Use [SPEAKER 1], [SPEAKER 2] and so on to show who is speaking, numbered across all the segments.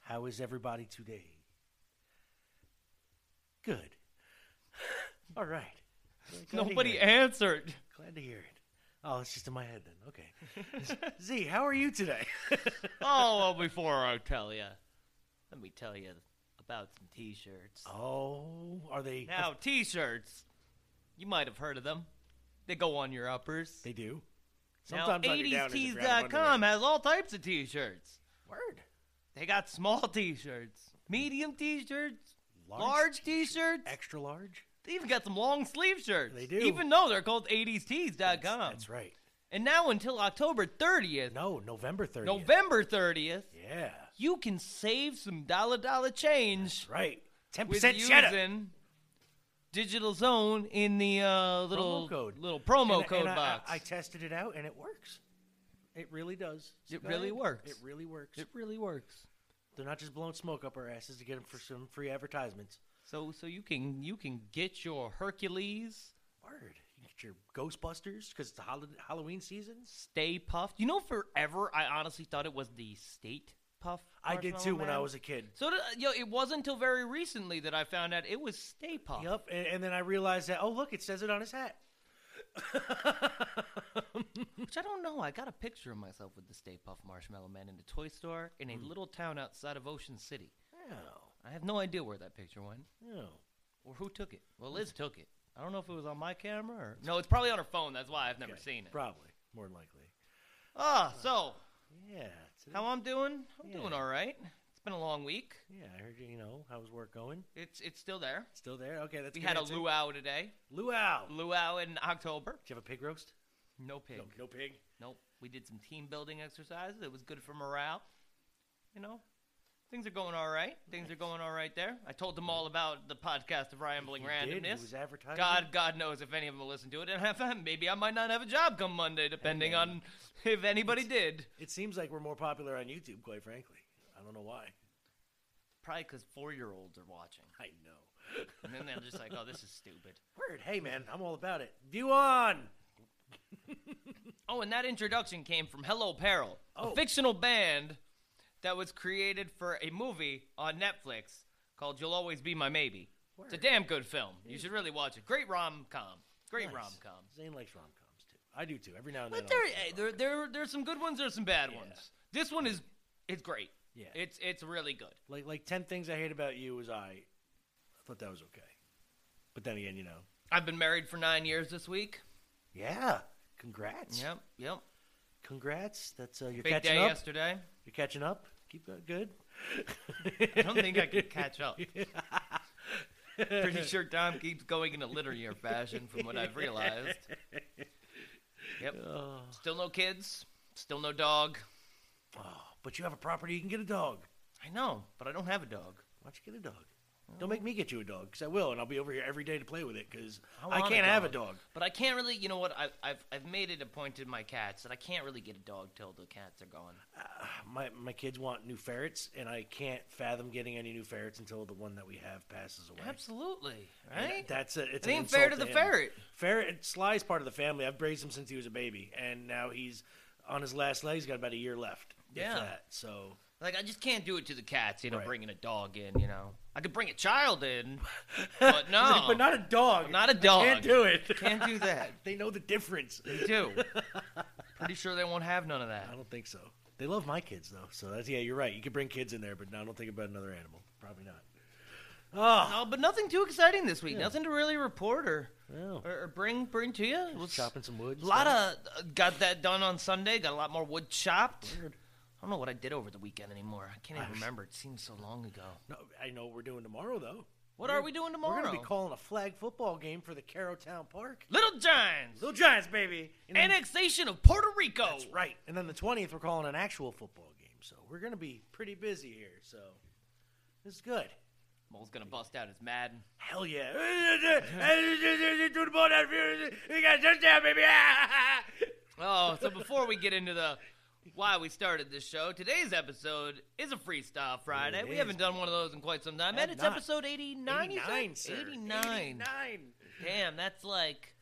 [SPEAKER 1] How is everybody
[SPEAKER 2] today? Good. All right. Glad
[SPEAKER 3] Nobody answered.
[SPEAKER 2] Glad to hear it. Oh, it's just in my head then. Okay. Z, how are you today?
[SPEAKER 3] Oh, well, before I tell you, let me tell you about some T-shirts.
[SPEAKER 2] oh, are they?
[SPEAKER 3] Now, T-shirts, you might have heard of them. They go on your uppers.
[SPEAKER 2] they do.
[SPEAKER 3] Now,
[SPEAKER 2] Sometimes on your downers if you're out of
[SPEAKER 3] 80stees.com has all types of T-shirts.
[SPEAKER 2] Word.
[SPEAKER 3] They got small T-shirts, medium T-shirts,
[SPEAKER 2] Large
[SPEAKER 3] T-shirts.
[SPEAKER 2] Extra large.
[SPEAKER 3] They even got some long sleeve shirts.
[SPEAKER 2] They do.
[SPEAKER 3] Even though they're called 80stees.com.
[SPEAKER 2] That's, that's right.
[SPEAKER 3] And now until October 30th,
[SPEAKER 2] No, November 30th.
[SPEAKER 3] November 30th,
[SPEAKER 2] Yeah.
[SPEAKER 3] you can save some dollar dollar change
[SPEAKER 2] That's right. 10%
[SPEAKER 3] with using Digital Zone in the uh, little
[SPEAKER 2] Promo code.
[SPEAKER 3] little promo
[SPEAKER 2] And-
[SPEAKER 3] code
[SPEAKER 2] and I-
[SPEAKER 3] box.
[SPEAKER 2] I, I tested it out and it works. It really does.
[SPEAKER 3] It really works.
[SPEAKER 2] It really works.
[SPEAKER 3] it really works.
[SPEAKER 2] They're not just blowing smoke up our asses to get them for some free advertisements.
[SPEAKER 3] So so you can you can get your Hercules
[SPEAKER 2] Word. You get your Ghostbusters because it's the hol- Halloween season.
[SPEAKER 3] Stay Puffed. You know, forever I honestly thought it was the State Puff.
[SPEAKER 2] I did too when I was a kid.
[SPEAKER 3] So yo, it wasn't until very recently that I found out it was Stay Puft.
[SPEAKER 2] Yep. And, and then I realized that, oh, look, it says it on his hat.
[SPEAKER 3] Which I don't know. I got a picture of myself with the Stay Puft Marshmallow Man in the toy store in a
[SPEAKER 2] Hmm.
[SPEAKER 3] little town outside of Ocean City.
[SPEAKER 2] Oh.
[SPEAKER 3] I have no idea where that picture went
[SPEAKER 2] Oh.
[SPEAKER 3] or who took it. Well, Liz took it. I don't know if it was on my camera or no. It's probably on her phone. That's why I've never
[SPEAKER 2] Okay.
[SPEAKER 3] seen it.
[SPEAKER 2] Probably. More than likely.
[SPEAKER 3] Ah, so
[SPEAKER 2] Yeah. today-
[SPEAKER 3] how I'm doing? I'm
[SPEAKER 2] Yeah.
[SPEAKER 3] doing all right. It's been a long week.
[SPEAKER 2] yeah, I heard you, you know, how's work going?
[SPEAKER 3] It's it's still there.
[SPEAKER 2] Still there? Okay, that's good.
[SPEAKER 3] We
[SPEAKER 2] good
[SPEAKER 3] had a luau today.
[SPEAKER 2] Luau.
[SPEAKER 3] Luau in October.
[SPEAKER 2] Did you have a pig roast?
[SPEAKER 3] No pig.
[SPEAKER 2] No, no pig.
[SPEAKER 3] Nope. We did some team building exercises. It was good for morale. You know, things are going all right. Things are going all right there. I told them all about the podcast of Rambling
[SPEAKER 2] You did? It
[SPEAKER 3] Randomness.
[SPEAKER 2] was advertising?
[SPEAKER 3] God, God knows if any of them will listen to it. And maybe I might not have a job come Monday, depending on if anybody did.
[SPEAKER 2] It seems like we're more popular on YouTube, quite frankly. I don't know why.
[SPEAKER 3] Probably because four-year-olds are watching,
[SPEAKER 2] I know.
[SPEAKER 3] and then they're just like, "Oh, this is stupid."
[SPEAKER 2] Word. Hey, man, I'm all about it. View on.
[SPEAKER 3] Oh, and that introduction came from Hello Peril,
[SPEAKER 2] Oh.
[SPEAKER 3] a fictional band that was created for a movie on Netflix called "You'll Always Be My Maybe." It's a damn good film. You should really watch it. Great rom com. Great
[SPEAKER 2] Nice.
[SPEAKER 3] rom com.
[SPEAKER 2] Zane likes rom coms too. I do too. Every now and then. But
[SPEAKER 3] there, there, there, there's some good ones. There's some bad
[SPEAKER 2] Yeah.
[SPEAKER 3] ones. This one is, it's great.
[SPEAKER 2] Yeah.
[SPEAKER 3] It's, it's really good.
[SPEAKER 2] like like ten things I hate about you was I. I thought that was okay, but then again, you know.
[SPEAKER 3] I've been married for nine years this week.
[SPEAKER 2] Yeah. Congrats.
[SPEAKER 3] Yep, yep.
[SPEAKER 2] Congrats. That's uh, you're
[SPEAKER 3] Big
[SPEAKER 2] catching
[SPEAKER 3] day
[SPEAKER 2] up.
[SPEAKER 3] yesterday.
[SPEAKER 2] You're catching up. Keep that good.
[SPEAKER 3] I don't think I can catch up. Pretty sure Tom keeps going in a litter year fashion, from what I've realized. Yep.
[SPEAKER 2] Oh,
[SPEAKER 3] Still no kids. Still no dog.
[SPEAKER 2] oh, but you have a property. You can get a dog.
[SPEAKER 3] I know, but I don't have a dog.
[SPEAKER 2] Why don't you get a dog? Don't make me get you a dog, because I will, and I'll be over here every day to play with it, because
[SPEAKER 3] I
[SPEAKER 2] I, can't have a
[SPEAKER 3] dog. But I can't really. You know what? I've I've, I've made it a point to my cats that I can't really get a dog till the cats are gone.
[SPEAKER 2] Uh, my my kids want new ferrets, and I can't fathom getting any new ferrets until the one that we have passes away.
[SPEAKER 3] Absolutely,
[SPEAKER 2] And
[SPEAKER 3] right?
[SPEAKER 2] That's a, it's
[SPEAKER 3] it
[SPEAKER 2] an
[SPEAKER 3] ain't fair to the
[SPEAKER 2] him.
[SPEAKER 3] ferret.
[SPEAKER 2] Ferret Sly's part of the family. I've raised him since he was a baby, and now he's on his last leg. He's got about a year left.
[SPEAKER 3] Yeah.
[SPEAKER 2] that. So
[SPEAKER 3] Like I just can't do it to the cats. You know,
[SPEAKER 2] Right.
[SPEAKER 3] bringing a dog in. You know, I could bring a child in, but no,
[SPEAKER 2] but not a dog.
[SPEAKER 3] Not a dog.
[SPEAKER 2] can't do it.
[SPEAKER 3] Can't do that.
[SPEAKER 2] they know the difference.
[SPEAKER 3] They do. Pretty sure they won't have none of that.
[SPEAKER 2] I don't think so. They love my kids though, so that's yeah. You're right. You could bring kids in there, but I don't think about another animal. Probably not. Oh,
[SPEAKER 3] No, but nothing too exciting this week.
[SPEAKER 2] Yeah.
[SPEAKER 3] Nothing to really report or, or, or bring bring to you. Was
[SPEAKER 2] chopping some wood.
[SPEAKER 3] a lot of uh, got that done on Sunday. Got a lot more wood chopped.
[SPEAKER 2] Weird.
[SPEAKER 3] I don't know what I did over the weekend anymore. I can't even remember. It seems so long ago.
[SPEAKER 2] No, I know what we're doing tomorrow though.
[SPEAKER 3] What are we doing tomorrow?
[SPEAKER 2] We're gonna be calling a flag football game for the Carotown Park.
[SPEAKER 3] Little Giants.
[SPEAKER 2] Little Giants, baby. And then-
[SPEAKER 3] Annexation of Puerto Rico.
[SPEAKER 2] That's right. And then the twentieth, we're calling an actual football game. So we're gonna be pretty busy here. So this is good.
[SPEAKER 3] Mole's gonna bust out his Madden.
[SPEAKER 2] Hell yeah! Do the ball down. We got a touchdown, baby!
[SPEAKER 3] Oh, so before we get into the why we started this show, today's episode is a freestyle Friday.
[SPEAKER 2] It
[SPEAKER 3] we
[SPEAKER 2] is.
[SPEAKER 3] haven't done one of those in quite some time, and it's
[SPEAKER 2] not.
[SPEAKER 3] episode 89. you said?
[SPEAKER 2] 89, sir.
[SPEAKER 3] 89.
[SPEAKER 2] 89.
[SPEAKER 3] Damn, that's like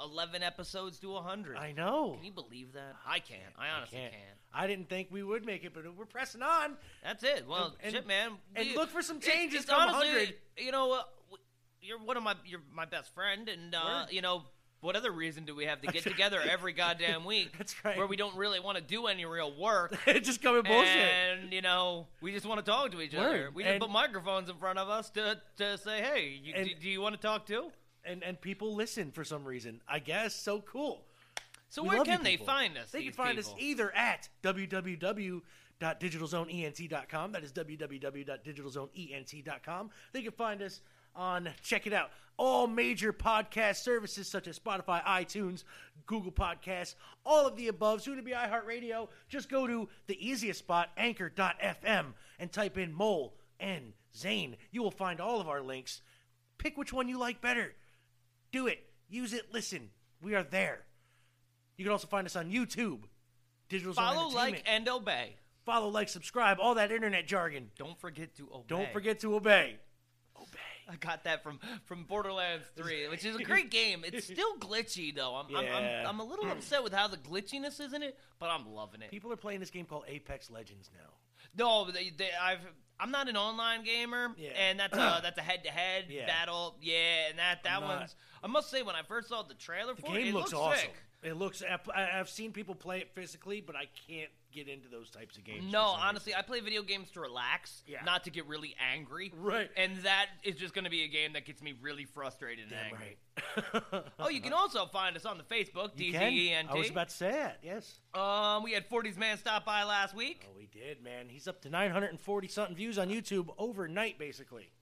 [SPEAKER 3] 11 episodes to 100.
[SPEAKER 2] I know.
[SPEAKER 3] Can you believe that? I can't. I honestly
[SPEAKER 2] can't.
[SPEAKER 3] can't.
[SPEAKER 2] I didn't think we would make it, but we're pressing on.
[SPEAKER 3] That's it. Well,
[SPEAKER 2] And-
[SPEAKER 3] shit, man.
[SPEAKER 2] and
[SPEAKER 3] we-
[SPEAKER 2] look for some changes come
[SPEAKER 3] honestly,
[SPEAKER 2] 100.
[SPEAKER 3] you know, uh, you're one of my you're my best friend, and uh, you know. What other reason do we have to get together every goddamn week?
[SPEAKER 2] That's right.
[SPEAKER 3] Where we don't really want to do any real work.
[SPEAKER 2] It's just coming bullshit.
[SPEAKER 3] And you know, we just want to talk to each other.
[SPEAKER 2] Word.
[SPEAKER 3] We just
[SPEAKER 2] And-
[SPEAKER 3] put microphones in front of us to to say, "Hey, you,
[SPEAKER 2] And-
[SPEAKER 3] do, do you want to talk too?"
[SPEAKER 2] and and people listen for some reason. I guess so cool.
[SPEAKER 3] So
[SPEAKER 2] We
[SPEAKER 3] where can they find us?
[SPEAKER 2] They can find us either at www.digitalzoneent.com. That is www.digitalzoneent.com. They can find us on, check it out, all major podcast services such as Spotify, iTunes, Google Podcasts, all of the above, soon to be iHeartRadio. Just go to the easiest spot, anchor.fm, and type in Mole and Zane. You will find all of our links. Pick which one you like better. Do it. Use it. Listen. We are there. You can also find us on YouTube. Digital
[SPEAKER 3] follow, like, and obey.
[SPEAKER 2] follow, like, subscribe, all that internet jargon.
[SPEAKER 3] Don't forget to obey.
[SPEAKER 2] Don't forget to obey.
[SPEAKER 3] I got that from from Borderlands 3, which is a great game. It's still glitchy though. I'm I'm,
[SPEAKER 2] Yeah.
[SPEAKER 3] I'm, I'm a little upset with how the glitchiness is in it, but I'm loving it.
[SPEAKER 2] People are playing this game called Apex Legends now.
[SPEAKER 3] No, they, they, I've I'm not an online gamer,
[SPEAKER 2] Yeah.
[SPEAKER 3] and that's a that's a head to head battle. Yeah, and that that
[SPEAKER 2] I'm not-
[SPEAKER 3] one's. I must say, when I first saw the trailer
[SPEAKER 2] The
[SPEAKER 3] for
[SPEAKER 2] game
[SPEAKER 3] it, it
[SPEAKER 2] looks,
[SPEAKER 3] looks
[SPEAKER 2] awesome.
[SPEAKER 3] sick.
[SPEAKER 2] It looks. I've seen people play it physically, but I can't get into those types of games.
[SPEAKER 3] No, honestly, I play video games to relax,
[SPEAKER 2] Yeah.
[SPEAKER 3] not to get really angry.
[SPEAKER 2] Right.
[SPEAKER 3] And that is just going to be a game that gets me really frustrated and
[SPEAKER 2] reason.
[SPEAKER 3] angry.
[SPEAKER 2] Right.
[SPEAKER 3] Oh, you can also find us on the Facebook,
[SPEAKER 2] can? I was about to say that. Yes.
[SPEAKER 3] Um, we had 40s Man stop by last week.
[SPEAKER 2] Oh, we did, man. He's up to 940 something views on YouTube overnight, basically.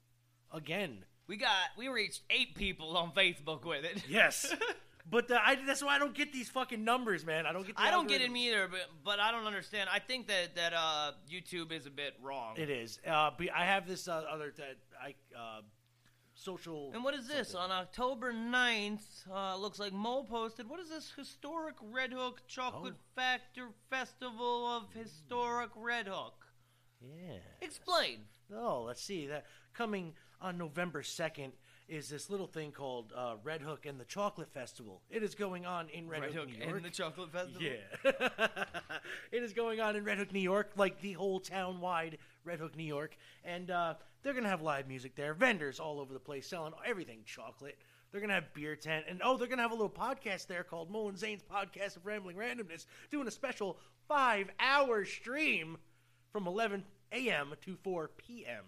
[SPEAKER 2] Again.
[SPEAKER 3] We got we reached eight people on Facebook with it.
[SPEAKER 2] Yes. but the, I, that's why I don't get these fucking numbers, man. I don't get. The
[SPEAKER 3] I don't get him either, but but I don't understand. I think that that uh YouTube is a bit wrong.
[SPEAKER 2] It is. Uh, but I have this uh, other that I uh, social.
[SPEAKER 3] And what is this?
[SPEAKER 2] something.
[SPEAKER 3] On October 9th, uh, looks like Mo posted. What is this? Historic Red Hook Chocolate
[SPEAKER 2] Oh.
[SPEAKER 3] Factor Festival of Historic Red Hook.
[SPEAKER 2] Yeah.
[SPEAKER 3] Explain.
[SPEAKER 2] Oh, let's see. That coming on November second is this little thing called uh, Red Hook and the Chocolate Festival. It is going on in Red, Hook, New York.
[SPEAKER 3] and the Chocolate Festival.
[SPEAKER 2] Yeah. it is going on in Red Hook, New York, like the whole town wide Red Hook, New York. And uh, they're going to have live music there, vendors all over the place selling everything chocolate. They're going to have beer tent. And oh, they're going to have a little podcast there called and Zane's Podcast of Rambling Randomness, doing a special five hour stream from 11 a.m. to 4 p.m.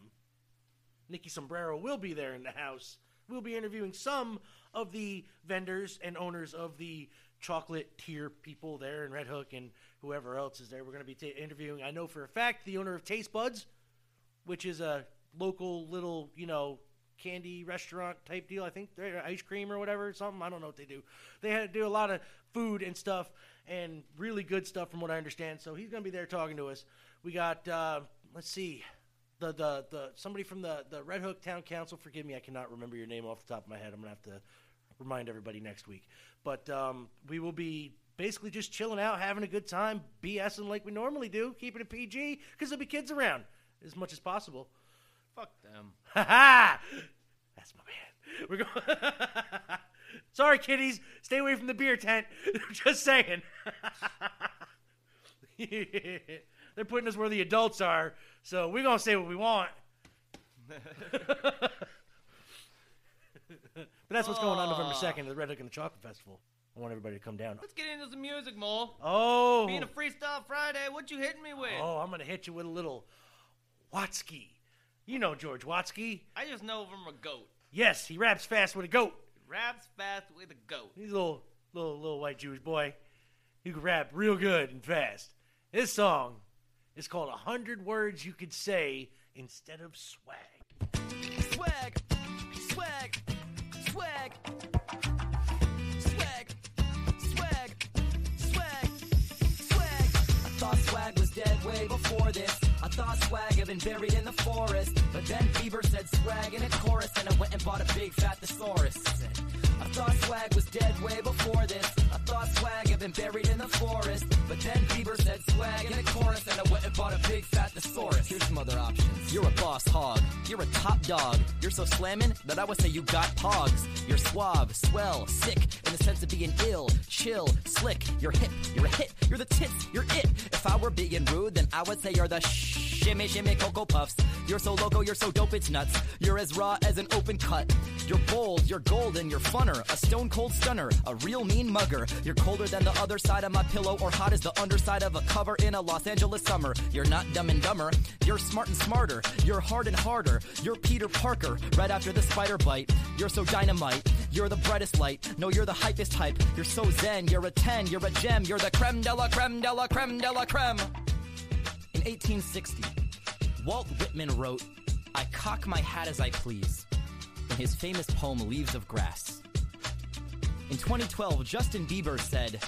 [SPEAKER 2] Nikki Sombrero will be there in the house. We'll be interviewing some of the vendors and owners of the chocolate tier people there in Red Hook and whoever else is there. We're going to be ta interviewing, I know for a fact, the owner of Taste Buds, which is a local little, you know, candy restaurant type deal. I think they're ice cream or whatever, something. I don't know what they do. They had to do a lot of food and stuff and really good stuff from what I understand. So he's going to be there talking to us. We got, uh, let's see, the the the somebody from the the Red Hook Town Council. Forgive me, I cannot remember your name off the top of my head. I'm gonna have to remind everybody next week. But um, we will be basically just chilling out, having a good time, BSing like we normally do, keeping it PG because there'll be kids around as much as possible.
[SPEAKER 3] Fuck them.
[SPEAKER 2] Ha ha! That's my man. We're going. Sorry, kiddies. Stay away from the beer tent. Just saying. They're putting us where the adults are, so we're gonna say what we want. but that's what's going on November second at the Red Hook and the Chocolate Festival. I want everybody to come down.
[SPEAKER 3] Let's get into some music, Mo.
[SPEAKER 2] Oh,
[SPEAKER 3] Being a Freestyle Friday, what you hitting me with?
[SPEAKER 2] oh, I'm gonna hit you with a little Watsky. You know George Watsky.
[SPEAKER 3] I just know from a goat.
[SPEAKER 2] Yes, he raps fast with a goat.
[SPEAKER 3] Raps fast with a goat.
[SPEAKER 2] He's a little, little, little white Jewish boy. He can rap real good and fast. This song is called "A Hundred Words You Could Say Instead of Swag."
[SPEAKER 4] Swag, swag, swag, swag, swag, swag, swag. I thought swag was dead way before this. I thought swag had been buried in the forest. But then Bieber said swag in a chorus, and I went and bought a big fat thesaurus. I thought swag was dead way before this. I thought swag had been buried in the forest. But then Bieber said swag in a chorus, and I went and bought a big fat thesaurus. Here's some other options. You're a boss hog. You're a top dog. You're so slamming that I would say you got pogs. You're suave, swell, sick, in the sense of being ill, chill, slick. You're hip, you're a hit, you're the tits, you're it. If I were being rude, then I would say you're the shimmy shimmy cocoa puffs. You're so loco, you're so dope, it's nuts. You're as raw as an open cut. You're bold, you're golden, you're funner, a stone cold stunner, a real mean mugger. You're colder than the other side of my pillow, or hot as the underside of a cover in a Los Angeles summer. You're not dumb and dumber, you're smart and smarter. You're hard and harder. You're Peter Parker, right after the spider bite. You're so dynamite, you're the brightest light. No, you're the hypest hype. You're so zen, you're a 10, you're a gem, you're the creme de la creme de la creme de la creme. In 1860, Walt Whitman wrote, I cock my hat as I please, in his famous poem Leaves of Grass. In 2012, Justin Bieber said,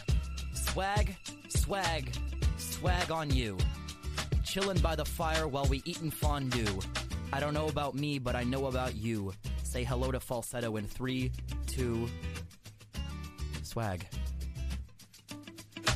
[SPEAKER 4] Swag, swag, swag on you. Chillin' by the fire while we eatin' fondue. I don't know about me, but I know about you. Say hello to falsetto in three, two, swag. I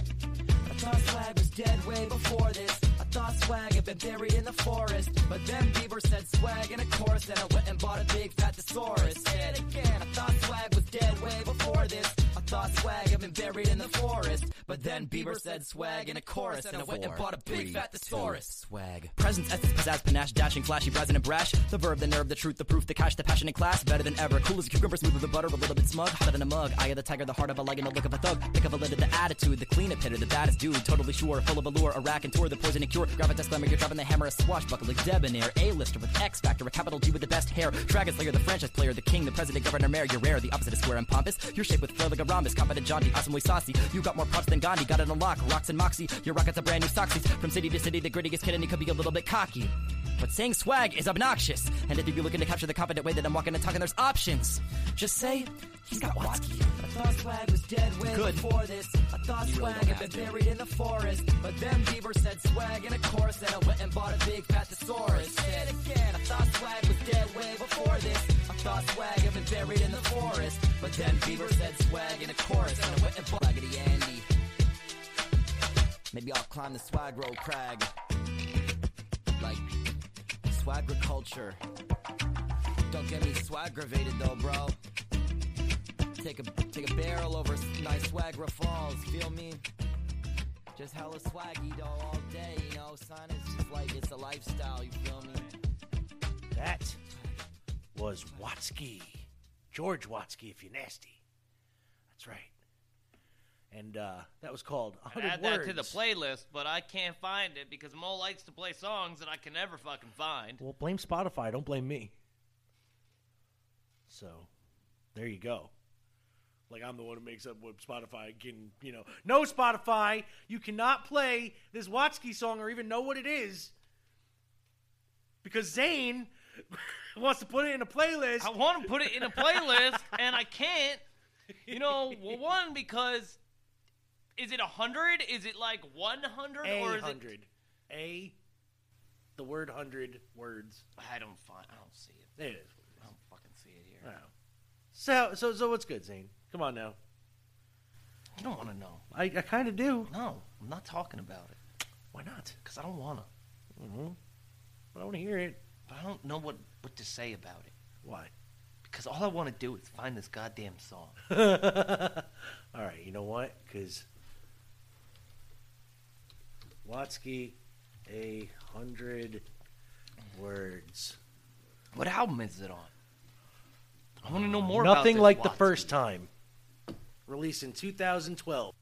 [SPEAKER 4] thought swag was dead way before this. I thought swag had been buried in the forest. But then Bieber said swag in a chorus, and I went and bought a big fat thesaurus. It again. I thought swag was dead way before this. I thought swag had been buried in the forest. But then Bieber said swag in a chorus, and I went and bought a big fat thesaurus. Swag. Presence, essence, pizzazz, panache, dashing, flashy, brazen, and brash. The verb, the nerve, the truth, the proof, the cash, the passion, and class. Better than ever. Cool as a cucumber, smooth as a butter, a little bit smug, hotter than a mug. Eye of the tiger, the heart of a lion, the look of a thug. Thick of a lid, the attitude, the clean hitter, the baddest dude. Totally sure, full of allure, a rack and tour, the poison and cure. Gravitas glamour, you're dropping the hammer, a swashbuckler, debonair. A-lister with X Factor, a capital G with the best hair. Dragon Slayer, the franchise player, the king, the president, governor, mayor. You're rare, the opposite of square and pompous. You're shaped with flair like a rhombus, confident jaunty, awesomely saucy. You got more props than Gandhi, got it on lock. Rocks and moxie, your rockets are brand new soxies. From city to city, the grittiest kid, and he could be a little bit cocky. But saying swag is obnoxious. And if you're looking to capture the confident way that I'm walking and talking, there's options. Just say, he's got Watsky. I thought swag was dead way
[SPEAKER 3] Good.
[SPEAKER 4] before this. I thought swag had been buried in the forest. But then Bieber said swag in a chorus, and I went and bought a big fat thesaurus. Say again. I thought swag was dead way before this. I thought swag had been buried in the forest. But then Bieber said swag in a chorus, and I went and bought Raggedy Andy. Maybe I'll climb the swag road crag. Like swagriculture. Don't get me swaggravated though, bro. Take a take a barrel over nice Swagra Falls, feel me? Just hella swaggy though all day, you know, son. It's just like it's a lifestyle, you feel me?
[SPEAKER 2] That was Watsky. George Watsky, if you're nasty. That's right. And uh, that was called
[SPEAKER 3] I'd
[SPEAKER 2] 100
[SPEAKER 3] add
[SPEAKER 2] Words.
[SPEAKER 3] that to the playlist, but I can't find it because Mo likes to play songs that I can never fucking find.
[SPEAKER 2] Well, blame Spotify. Don't blame me. So, there you go. Like I'm the one who makes up what Spotify can, you know. No Spotify, you cannot play this Watsky song or even know what it is because Zane wants to put it in a playlist.
[SPEAKER 3] I want to put it in a playlist, and I can't. You know, well, one because is it a hundred? Is it like one hundred,
[SPEAKER 2] A
[SPEAKER 3] or is it?
[SPEAKER 2] hundred. A, the word hundred words.
[SPEAKER 3] I don't find. I don't see it.
[SPEAKER 2] There it is.
[SPEAKER 3] I don't fucking see it here.
[SPEAKER 2] Oh. So, so, so what's good, Zane? Come on now.
[SPEAKER 3] You don't want to know.
[SPEAKER 2] I, I kind of do.
[SPEAKER 3] No, I'm not talking about it
[SPEAKER 2] Why not?
[SPEAKER 3] because I don't want to.
[SPEAKER 2] Mm-hmm. I want to hear it.
[SPEAKER 3] But I don't know what what to say about it
[SPEAKER 2] Why?
[SPEAKER 3] because all I want to do is find this goddamn song.
[SPEAKER 2] All right, you know what? Because Watsky, a hundred words.
[SPEAKER 3] What album is it on? I want to know more. about
[SPEAKER 2] Nothing like the first time. Released in 2012.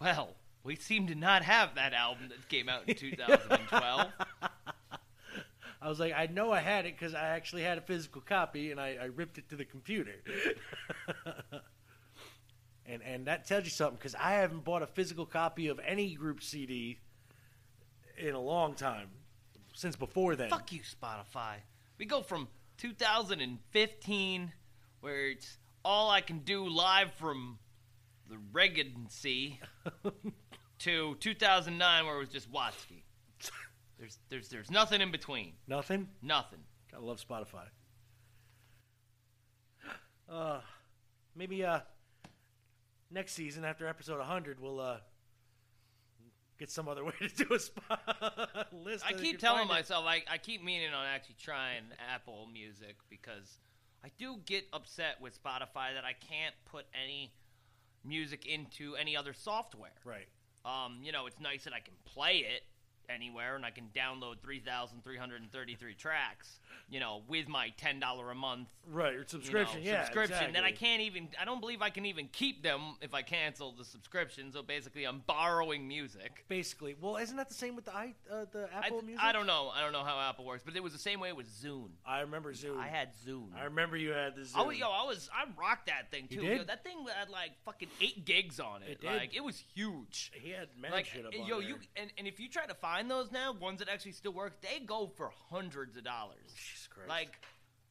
[SPEAKER 3] Well, we seem to not have that album that came out in 2012.
[SPEAKER 2] I was like, I know I had it because I actually had a physical copy, and I, I ripped it to the computer. and and that tells you something because I haven't bought a physical copy of any group CD in a long time, since before then.
[SPEAKER 3] Fuck you, Spotify. We go from 2015, where it's all I can do live from the Regency, to 2009, where it was just Watsky. There's, there's, there's nothing in between.
[SPEAKER 2] Nothing.
[SPEAKER 3] Nothing.
[SPEAKER 2] Gotta love Spotify. Uh, maybe uh, next season after episode 100, we'll uh, get some other way to do a spot list.
[SPEAKER 3] I keep telling myself I, I keep meaning on actually trying Apple Music because I do get upset with Spotify that I can't put any music into any other software.
[SPEAKER 2] Right.
[SPEAKER 3] Um, you know, it's nice that I can play it anywhere and I can download 3,333 tracks, you know, with my $10 a month
[SPEAKER 2] Right. Or
[SPEAKER 3] you know,
[SPEAKER 2] subscription. yeah.
[SPEAKER 3] subscription. Then I can't even. I don't believe I can even keep them if I cancel the subscription. So basically, I'm borrowing music.
[SPEAKER 2] Basically. Well, isn't that the same with the i uh, the
[SPEAKER 3] I,
[SPEAKER 2] Apple Music?
[SPEAKER 3] I don't know. I don't know how Apple works, but it was the same way with Zune.
[SPEAKER 2] I remember Zune.
[SPEAKER 3] I had Zune.
[SPEAKER 2] I remember you had the Zune.
[SPEAKER 3] I was, yo, I was, I rocked that thing
[SPEAKER 2] You
[SPEAKER 3] too.
[SPEAKER 2] did?
[SPEAKER 3] Yo, that thing had like fucking eight gigs on it.
[SPEAKER 2] It?
[SPEAKER 3] Like it was huge.
[SPEAKER 2] He had mad
[SPEAKER 3] Like,
[SPEAKER 2] shit up
[SPEAKER 3] yo,
[SPEAKER 2] there.
[SPEAKER 3] you and, and if you try to find those now, ones that actually still work, they go for hundreds of dollars.
[SPEAKER 2] Jesus Christ.
[SPEAKER 3] Like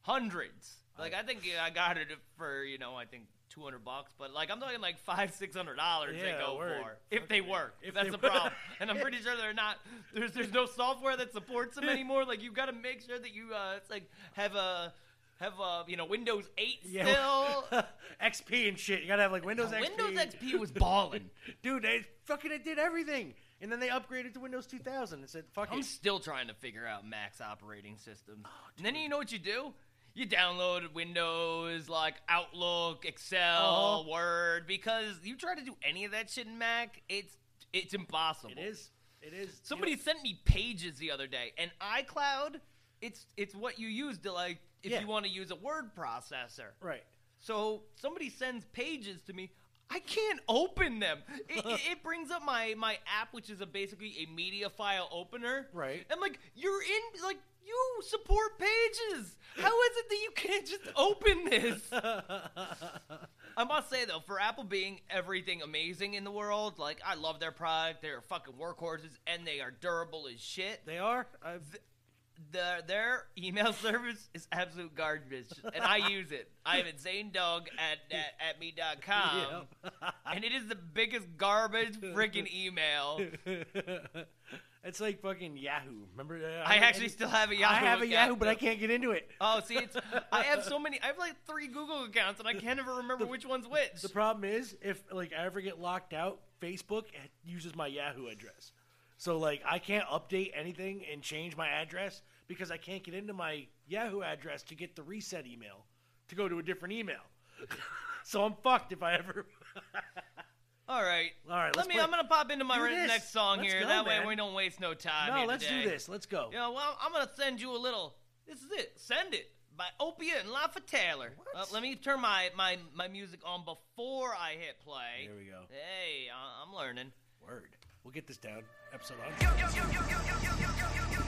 [SPEAKER 3] hundreds. Like I think yeah, I got it for you know I think two hundred bucks, but like I'm talking like five six hundred dollars
[SPEAKER 2] Yeah,
[SPEAKER 3] they go
[SPEAKER 2] word.
[SPEAKER 3] for if they work.
[SPEAKER 2] If
[SPEAKER 3] that's the problem, and I'm pretty sure they're not. There's there's no software that supports them anymore. Like you've got to make sure that you uh it's like have a have a you know Windows eight still.
[SPEAKER 2] XP and shit. You gotta have like Windows XP.
[SPEAKER 3] Windows XP was balling.
[SPEAKER 2] Dude, they fucking it did everything. And then they upgraded to Windows 2000 and said, fuck
[SPEAKER 3] I'm
[SPEAKER 2] it.
[SPEAKER 3] still trying to figure out Mac's operating system.
[SPEAKER 2] Oh,
[SPEAKER 3] and then you know what you do? You download Windows like Outlook, Excel,
[SPEAKER 2] Uh-huh.
[SPEAKER 3] Word, because you try to do any of that shit in Mac, it's it's impossible.
[SPEAKER 2] It is. It is.
[SPEAKER 3] Somebody
[SPEAKER 2] You know-
[SPEAKER 3] sent me pages the other day, and iCloud, it's it's what you use to like if
[SPEAKER 2] Yeah.
[SPEAKER 3] you want to use a word processor.
[SPEAKER 2] Right.
[SPEAKER 3] So somebody sends pages to me. I can't open them. It, it, brings up my my app, which is a basically a media file opener.
[SPEAKER 2] Right.
[SPEAKER 3] I'm like, you're in like you support pages. How is it that you can't just open this? I must say though, for Apple being everything amazing in the world, like I love their product. They're fucking workhorses and they are durable as shit.
[SPEAKER 2] They are. I've,
[SPEAKER 3] The, their email service is absolute garbage, and I use it. I am at zanedog at, at, at me.com, and it is the biggest garbage freaking email.
[SPEAKER 2] it's like fucking Yahoo. Remember? uh,
[SPEAKER 3] I actually still have a Yahoo
[SPEAKER 2] I have a
[SPEAKER 3] account,
[SPEAKER 2] Yahoo, but I can't get into it.
[SPEAKER 3] Oh, see, it's I have so many. I have like three Google accounts, and I can't ever remember which one's which.
[SPEAKER 2] The problem is, if like I ever get locked out, Facebook uses my Yahoo address. So like I can't update anything and change my address because I can't get into my Yahoo address to get the reset email to go to a different email. so I'm fucked if I ever.
[SPEAKER 3] All right,
[SPEAKER 2] All right,
[SPEAKER 3] Let me.
[SPEAKER 2] play-
[SPEAKER 3] I'm gonna pop into my re- next song
[SPEAKER 2] Let's
[SPEAKER 3] here.
[SPEAKER 2] go,
[SPEAKER 3] that way we don't waste no time.
[SPEAKER 2] no, let's
[SPEAKER 3] today.
[SPEAKER 2] do this. Let's go.
[SPEAKER 3] Yeah, well, I'm gonna send you a little. This is it. Send it by Opiuo and Lafa Taylor. Uh, let me turn my, my my music on before I hit play.
[SPEAKER 2] There we go.
[SPEAKER 3] Hey, I'm learning.
[SPEAKER 2] Word. We'll get this down. Episode
[SPEAKER 5] 100.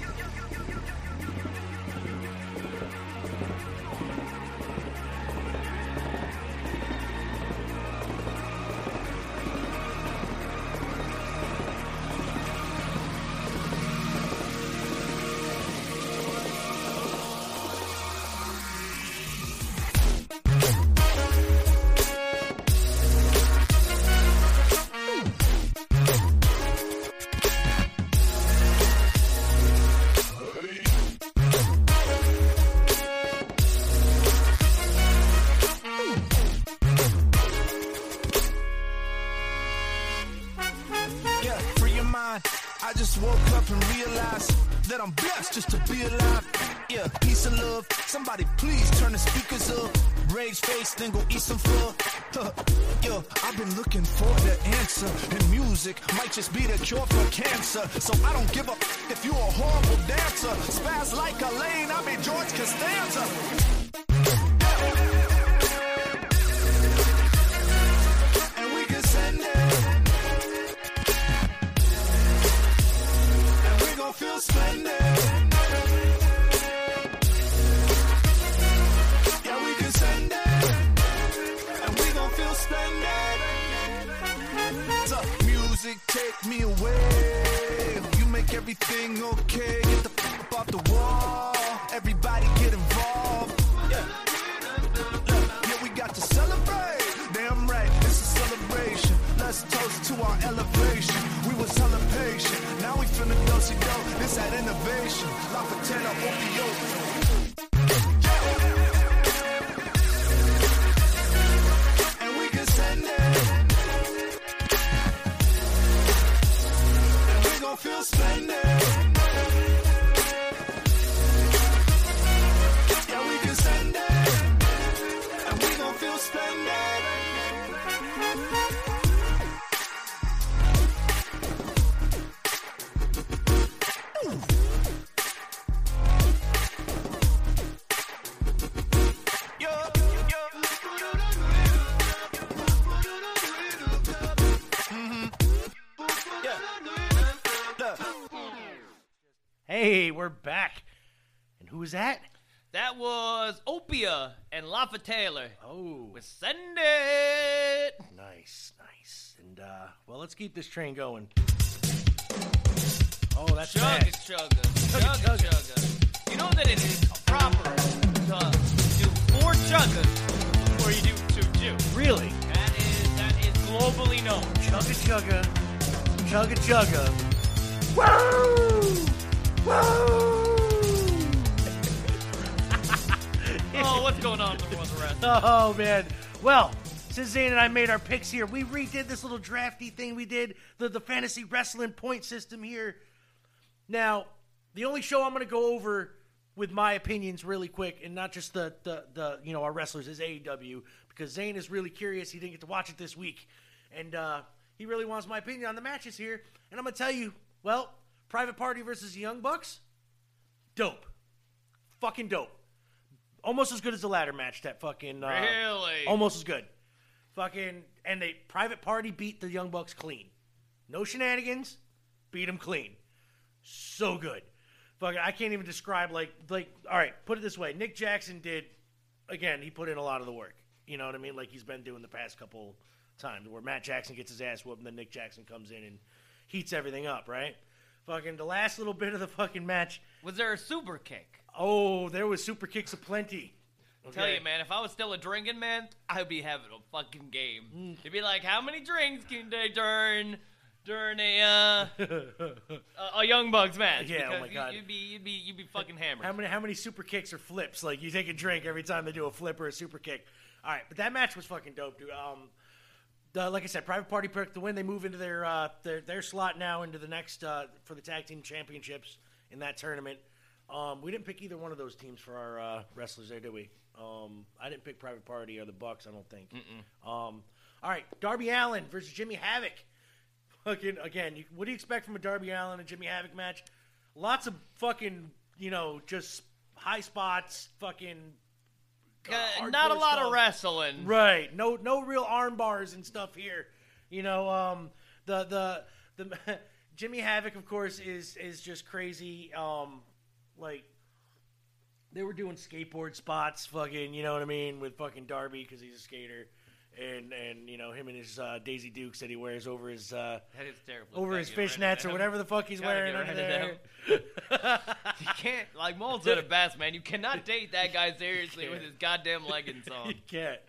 [SPEAKER 5] Face, then go eat some. Huh. Yo, I've been looking for the answer. And music might just be the cure for cancer. So I don't give a f- if you're a horrible dancer. Spaz like a lane, I be George Costanza.
[SPEAKER 3] Lafa Taylor.
[SPEAKER 2] Oh,
[SPEAKER 3] with Send It.
[SPEAKER 2] nice, nice. And uh, well, let's keep this train going. Oh, that's
[SPEAKER 3] Chugga
[SPEAKER 2] bad.
[SPEAKER 3] chugga. Chugga
[SPEAKER 2] chugga.
[SPEAKER 3] chugga. You know that it is proper to do four chuggas before you do two chews.
[SPEAKER 2] Really?
[SPEAKER 3] That is that is globally known.
[SPEAKER 2] Chugga chugga, chugga chugga. Woo! Woo!
[SPEAKER 3] Oh, what's going on with the rest?
[SPEAKER 2] Oh man. Well, since Zane and I made our picks here, we redid this little drafty thing we did, the, the fantasy wrestling point system here. Now, the only show I'm gonna go over with my opinions really quick, and not just the the, the you know our wrestlers is AEW, because Zane is really curious. He didn't get to watch it this week. And uh, he really wants my opinion on the matches here. And I'm gonna tell you, well, Private Party versus Young Bucks, dope. Fucking dope. Almost as good as the ladder match that fucking uh,
[SPEAKER 3] Really?
[SPEAKER 2] almost as good. Fucking and they private party beat the Young Bucks clean. No shenanigans, beat them clean. So good. Fucking I can't even describe like like all right, put it this way. Nick Jackson did again, he put in a lot of the work. You know what I mean? Like he's been doing the past couple times where Matt Jackson gets his ass whooped and then Nick Jackson comes in and heats everything up, right? Fucking the last little bit of the fucking match.
[SPEAKER 3] Was there a super kick?
[SPEAKER 2] Oh, there was super kicks aplenty.
[SPEAKER 3] I
[SPEAKER 2] tell
[SPEAKER 3] you, man, if I was still a drinking man, I'd be having a fucking game.
[SPEAKER 2] Mm.
[SPEAKER 3] It'd be like, how many drinks can they turn during a uh, a, a Young Bucks match?
[SPEAKER 2] Yeah, oh my God.
[SPEAKER 3] You'd be you'd be you'd be fucking hammered.
[SPEAKER 2] How many how many super kicks or flips? Like you take a drink every time they do a flip or a super kick. All right, but that match was fucking dope, dude. Um, like I said, Private Party picked the win. They move into their uh, their their slot now into the next uh, for the tag team championships in that tournament. Um, we didn't pick either one of those teams for our uh, wrestlers there, did we? Um, I didn't pick Private Party or the Bucks. I don't think. Um, all right, Darby Allin versus Jimmy Havoc. Fucking again, you, what do you expect from a Darby Allin and Jimmy Havoc match? Lots of fucking, you know, just high spots, fucking. Uh,
[SPEAKER 3] not a lot of wrestling.
[SPEAKER 2] Right. No no real arm bars and stuff here. You know, um the the the Jimmy Havoc of course is is just crazy um like they were doing skateboard spots fucking, you know what I mean, with fucking Darby cuz he's a skater. And and you know him and his uh, Daisy Dukes that he wears over his uh,
[SPEAKER 3] That is terrible.
[SPEAKER 2] over his
[SPEAKER 3] get rid of
[SPEAKER 2] fishnets or whatever the fuck he's wearing under there.
[SPEAKER 3] You can't like Mole said it best, man. You cannot date that guy seriously with his goddamn leggings on.
[SPEAKER 2] You can't.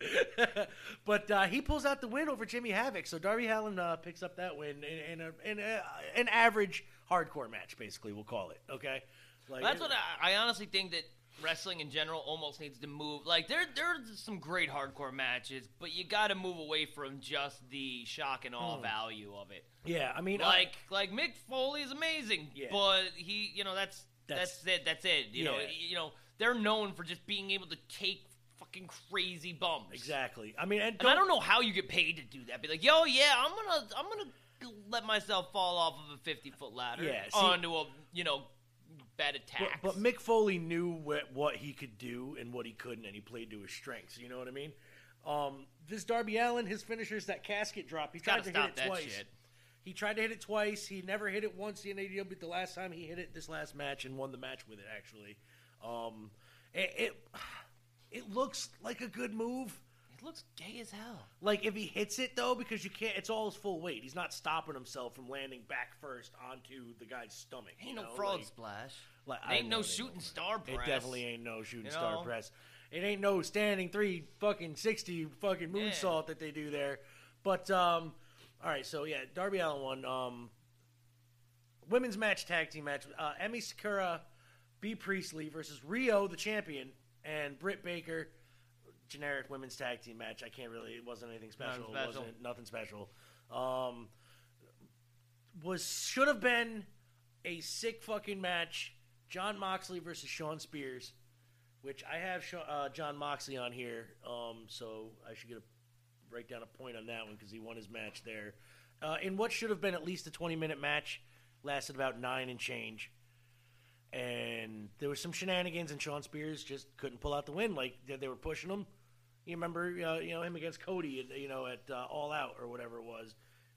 [SPEAKER 2] but uh, he pulls out the win over Jimmy Havoc. So Darby Allin uh, picks up that win in, in, a, in a, an average hardcore match, basically, we'll call it. Okay? Like,
[SPEAKER 3] That's what I, I honestly think that wrestling in general almost needs to move. Like there, there's some great hardcore matches, but you got to move away from just the shock and
[SPEAKER 2] Hmm.
[SPEAKER 3] awe value of it.
[SPEAKER 2] Yeah, I mean,
[SPEAKER 3] Like, like Mick Foley is amazing,
[SPEAKER 2] Yeah.
[SPEAKER 3] but he, you know, that's
[SPEAKER 2] That's-
[SPEAKER 3] that's, it. That's it. You know, you know, they're known for just being able to take fucking crazy bumps.
[SPEAKER 2] exactly. I mean, and,
[SPEAKER 3] And I don't know how you get paid to do that. Be like, yo, yeah, I'm gonna, I'm gonna let myself fall off of a 50 foot ladder
[SPEAKER 2] Yeah, see-
[SPEAKER 3] onto a, you know, bad
[SPEAKER 2] But,
[SPEAKER 3] attack.
[SPEAKER 2] but Mick Foley knew what, what he could do and what he couldn't, and he played to his strengths. You know what I mean? Um, this Darby Allin, his finisher's that casket drop. He tried
[SPEAKER 3] stop
[SPEAKER 2] hit it twice.
[SPEAKER 3] shit.
[SPEAKER 2] He tried to hit it twice. He never hit it once in AEW. But the last time he hit it, this last match, and won the match with it. Actually, um, it, it it looks like a good move.
[SPEAKER 3] It looks gay as hell.
[SPEAKER 2] Like if he hits it though, because you can't. It's all his full weight. He's not stopping himself from landing back first onto the guy's stomach.
[SPEAKER 3] Ain't
[SPEAKER 2] you
[SPEAKER 3] no
[SPEAKER 2] know?
[SPEAKER 3] frog
[SPEAKER 2] Like-
[SPEAKER 3] splash.
[SPEAKER 2] like,
[SPEAKER 3] It
[SPEAKER 2] I
[SPEAKER 3] ain't no
[SPEAKER 2] ain't
[SPEAKER 3] shooting
[SPEAKER 2] no-
[SPEAKER 3] star press.
[SPEAKER 2] It definitely ain't no shooting
[SPEAKER 3] You
[SPEAKER 2] star press. It ain't no standing three fucking sixty fucking
[SPEAKER 3] Yeah.
[SPEAKER 2] moonsault that they do there. But um, all right, so yeah, Darby Allin won. Um, women's match tag team match. Uh, Emmy Sakura, Bea Priestley versus Riho, the champion, and Britt Baker. Generic women's tag team match. I can't really. It wasn't anything special.
[SPEAKER 3] Nothing
[SPEAKER 2] It
[SPEAKER 3] special.
[SPEAKER 2] wasn't nothing special. Um, was should have been a sick fucking match. John Moxley versus Shawn Spears, which I have Sha- uh, John Moxley on here, um, so I should get a write down a point on that one because he won his match there. Uh, in what should have been at least a twenty minute match, lasted about nine and change. And there was some shenanigans, and Shawn Spears just couldn't pull out the win. Like they, they were pushing him. You remember, uh, you know, him against Cody, at, you know, at uh, All Out or whatever it was,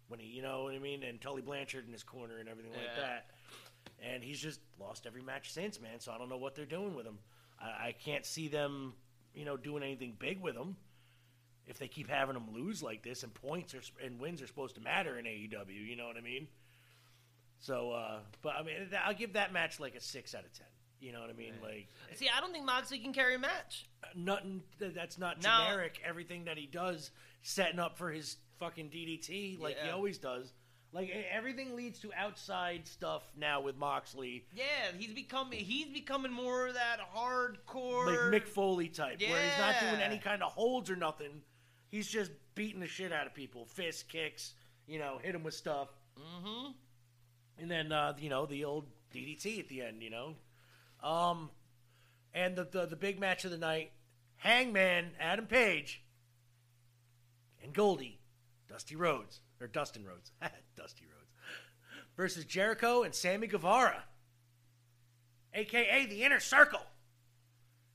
[SPEAKER 2] when he, you know what I mean, and Tully Blanchard in his corner and everything like
[SPEAKER 3] Yeah.
[SPEAKER 2] that. And he's just lost every match since, man. So I don't know what they're doing with him. I, I can't see them, you know, doing anything big with him. If they keep having him lose like this, and points are, and wins are supposed to matter in AEW, you know what I mean? So, uh, but I mean, th- I'll give that match like a six out of ten. You know what I mean? Like,
[SPEAKER 3] See, I don't think Moxley can carry a match.
[SPEAKER 2] nothing that's not
[SPEAKER 3] No.
[SPEAKER 2] generic. Everything that he does, setting up for his fucking DDT, like he always does. Like everything leads to outside stuff now with Moxley,
[SPEAKER 3] Yeah, he's becoming he's becoming more of that hardcore.
[SPEAKER 2] like Mick Foley type, where he's not doing any kind of holds or nothing. He's just beating the shit out of people, fist kicks, you know, hit him with stuff,
[SPEAKER 3] Mm-hmm.
[SPEAKER 2] and then uh, you know the old DDT at the end, you know. Um, and the, the the big match of the night: Hangman Adam Page and Goldie, Dusty Rhodes or Dustin Rhodes, Dusty Rhodes versus Jericho and Sammy Guevara, aka the Inner Circle.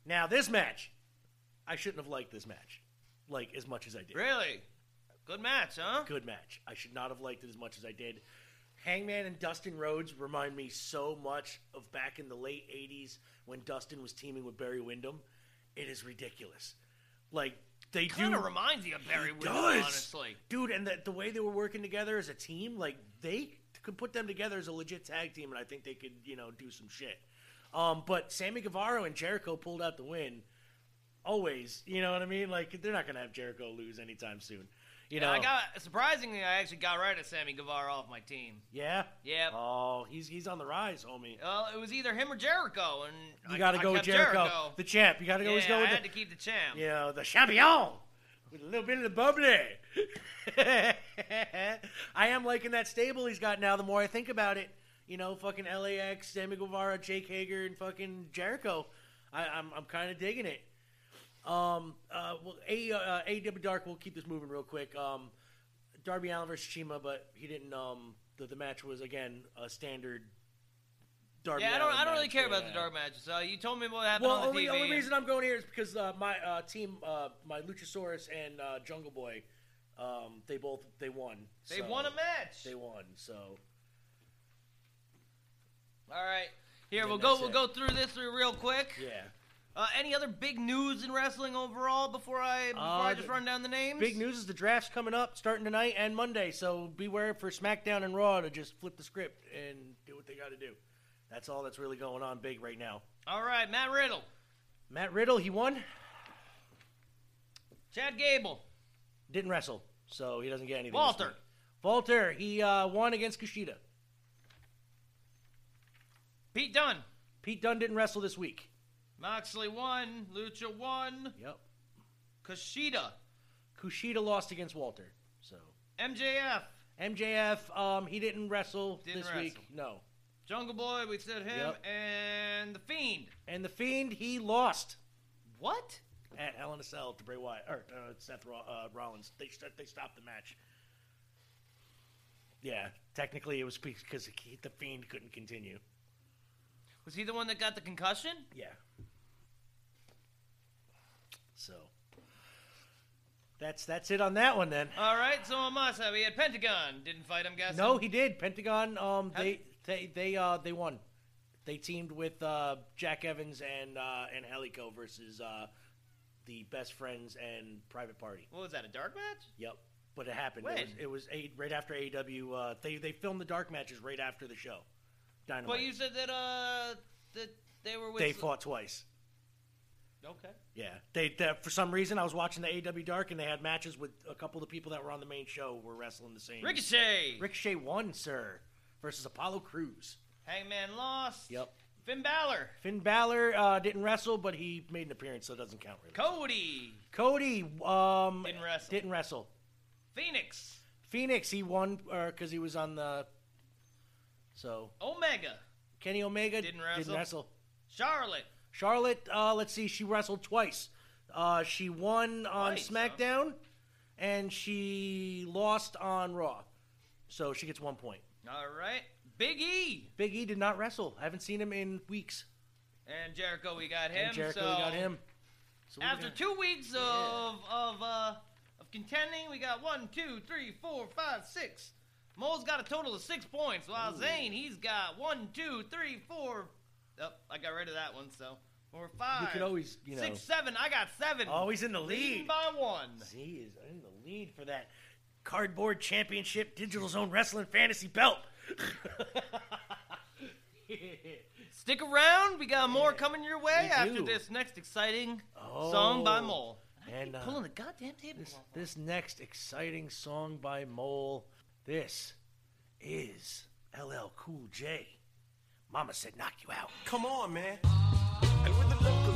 [SPEAKER 2] Now this match, I shouldn't have liked this match, like as much as I did
[SPEAKER 3] Really, good match, huh?
[SPEAKER 2] good match. I should not have liked it as much as I did. Hangman and Dustin Rhodes remind me so much of back in the late 80s when Dustin was teaming with Barry Windham. It is ridiculous. Like, they
[SPEAKER 3] Kind of reminds you of Barry Windham,
[SPEAKER 2] does.
[SPEAKER 3] honestly.
[SPEAKER 2] Dude, and the, the way they were working together as a team, like, they could put them together as a legit tag team, and I think they could, you know, do some shit. Um, but Sammy Guevara and Jericho pulled out the win. Always, you know what I mean? Like, they're not going to have Jericho lose anytime soon. You know,
[SPEAKER 3] I got surprisingly, I actually got rid of Sammy Guevara off my team.
[SPEAKER 2] Yeah.
[SPEAKER 3] Yeah.
[SPEAKER 2] Oh, he's he's on the rise, homie.
[SPEAKER 3] Well, it was either him or Jericho, and
[SPEAKER 2] You got to go with
[SPEAKER 3] kept
[SPEAKER 2] Jericho, the champ. You got to
[SPEAKER 3] yeah,
[SPEAKER 2] always go
[SPEAKER 3] I
[SPEAKER 2] with
[SPEAKER 3] had
[SPEAKER 2] the,
[SPEAKER 3] to keep the champ.
[SPEAKER 2] you know, the champion with a little bit of the bubbly. I am liking that stable he's got now. The more I think about it, you know, fucking LAX, Sammy Guevara, Jake Hager, and fucking Jericho. I, I'm I'm kind of digging it. Um, uh, well, A, uh, AEW Dark. We'll keep this moving real quick. Um, Darby Allin versus Shima, but he didn't. Um, the, the match was again a standard. Darby
[SPEAKER 3] Yeah, I don't.
[SPEAKER 2] Allin
[SPEAKER 3] I don't really
[SPEAKER 2] match,
[SPEAKER 3] care about the dark matches. So you told me what happened
[SPEAKER 2] Well,
[SPEAKER 3] on the
[SPEAKER 2] only,
[SPEAKER 3] TV.
[SPEAKER 2] only reason I'm going here is because uh, my uh, team, uh, my Luchasaurus and uh, Jungle Boy, um, they both they won.
[SPEAKER 3] they
[SPEAKER 2] so-
[SPEAKER 3] won a match.
[SPEAKER 2] They won. So
[SPEAKER 3] All right. Here
[SPEAKER 2] Then
[SPEAKER 3] we'll go.
[SPEAKER 2] that's
[SPEAKER 3] We'll
[SPEAKER 2] it.
[SPEAKER 3] go through this real quick.
[SPEAKER 2] yeah,
[SPEAKER 3] Uh, any other big news in wrestling overall before I before
[SPEAKER 2] Uh,
[SPEAKER 3] I just run down the names?
[SPEAKER 2] big news is the draft's coming up, starting tonight and Monday. So beware for SmackDown and Raw to just flip the script and do what they got to do. That's all that's really going on big right now.
[SPEAKER 3] All right, Matt Riddle,
[SPEAKER 2] Matt Riddle, he won,
[SPEAKER 3] Chad Gable,
[SPEAKER 2] didn't wrestle, so he doesn't get anything.
[SPEAKER 3] Walter.
[SPEAKER 2] Walter, he uh, won against Kushida.
[SPEAKER 3] Pete Dunne.
[SPEAKER 2] Pete Dunne didn't wrestle this week.
[SPEAKER 3] Moxley won, Lucha won,
[SPEAKER 2] Yep.
[SPEAKER 3] Kushida,
[SPEAKER 2] Kushida lost against Walter. So
[SPEAKER 3] MJF,
[SPEAKER 2] MJF, um, he didn't wrestle
[SPEAKER 3] Didn't
[SPEAKER 2] this week. No.
[SPEAKER 3] Jungle Boy, we said him,
[SPEAKER 2] Yep.
[SPEAKER 3] and the Fiend.
[SPEAKER 2] And the Fiend, he lost
[SPEAKER 3] What?
[SPEAKER 2] at Hell in a Cell to Bray Wyatt or uh, Seth uh, Rollins. They st- they stopped the match. Yeah, technically it was because he- the Fiend couldn't continue.
[SPEAKER 3] Was he the one that got the concussion?
[SPEAKER 2] Yeah. So that's that's it on that one then.
[SPEAKER 3] All right, so Amasa, we had Pentagon. Didn't fight him, guessing.
[SPEAKER 2] No, he did. Pentagon. Um,
[SPEAKER 3] How-
[SPEAKER 2] they they they uh they won. They teamed with uh, Jack Evans and uh, and Angelico versus uh, the Best Friends and Private Party.
[SPEAKER 3] What was that? A dark match?
[SPEAKER 2] Yep. But it happened.
[SPEAKER 3] When?
[SPEAKER 2] It was, it was a, right after AEW. Uh, they they filmed the dark matches right after the show. Dynamite.
[SPEAKER 3] But you said that uh that they were with.
[SPEAKER 2] they fought twice.
[SPEAKER 3] Okay.
[SPEAKER 2] Yeah, they, they for some reason I was watching the AEW Dark and they had matches with a couple of the people that were on the main show were wrestling the same.
[SPEAKER 3] Ricochet.
[SPEAKER 2] Ricochet won, sir, versus Apollo Crews.
[SPEAKER 3] Hangman lost.
[SPEAKER 2] Yep.
[SPEAKER 3] Finn Balor.
[SPEAKER 2] Finn Balor uh, didn't wrestle, but he made an appearance, so it doesn't count really.
[SPEAKER 3] Cody.
[SPEAKER 2] Cody um,
[SPEAKER 3] Didn't wrestle.
[SPEAKER 2] Didn't wrestle.
[SPEAKER 3] Fenix.
[SPEAKER 2] Fenix he won because he was on the. So
[SPEAKER 3] Omega.
[SPEAKER 2] Kenny Omega
[SPEAKER 3] Didn't wrestle.
[SPEAKER 2] Didn't wrestle.
[SPEAKER 3] Charlotte.
[SPEAKER 2] Charlotte, uh, let's see, she wrestled twice. Uh, she won on
[SPEAKER 3] Twice, huh?
[SPEAKER 2] SmackDown, and she lost on Raw. So she gets one point.
[SPEAKER 3] All right. Big E.
[SPEAKER 2] Big E did not wrestle. I haven't seen him in weeks.
[SPEAKER 3] And Jericho, we got him.
[SPEAKER 2] and Jericho
[SPEAKER 3] so
[SPEAKER 2] got him. So
[SPEAKER 3] After
[SPEAKER 2] gonna-
[SPEAKER 3] two weeks of of uh of contending, we got one, two, three, four, five, six. Mo's got a total of six points, while Zane he's got one, two, three, four. Oh, I got rid of that one. So four, five.
[SPEAKER 2] could always, you know-
[SPEAKER 3] six, seven. I got seven.
[SPEAKER 2] Oh, he's in the
[SPEAKER 3] Leading
[SPEAKER 2] lead.
[SPEAKER 3] by one.
[SPEAKER 2] He is in the lead for that cardboard championship digital zone wrestling fantasy belt.
[SPEAKER 3] Stick around. We got more coming your way
[SPEAKER 2] We
[SPEAKER 3] after
[SPEAKER 2] do.
[SPEAKER 3] this next exciting song by
[SPEAKER 2] Oh.
[SPEAKER 3] Mole.
[SPEAKER 2] and uh,
[SPEAKER 3] Pulling the goddamn table.
[SPEAKER 2] this, this next exciting song by Mole, this is LL Cool J. Mama said knock you out.
[SPEAKER 5] Come on, man. And with the local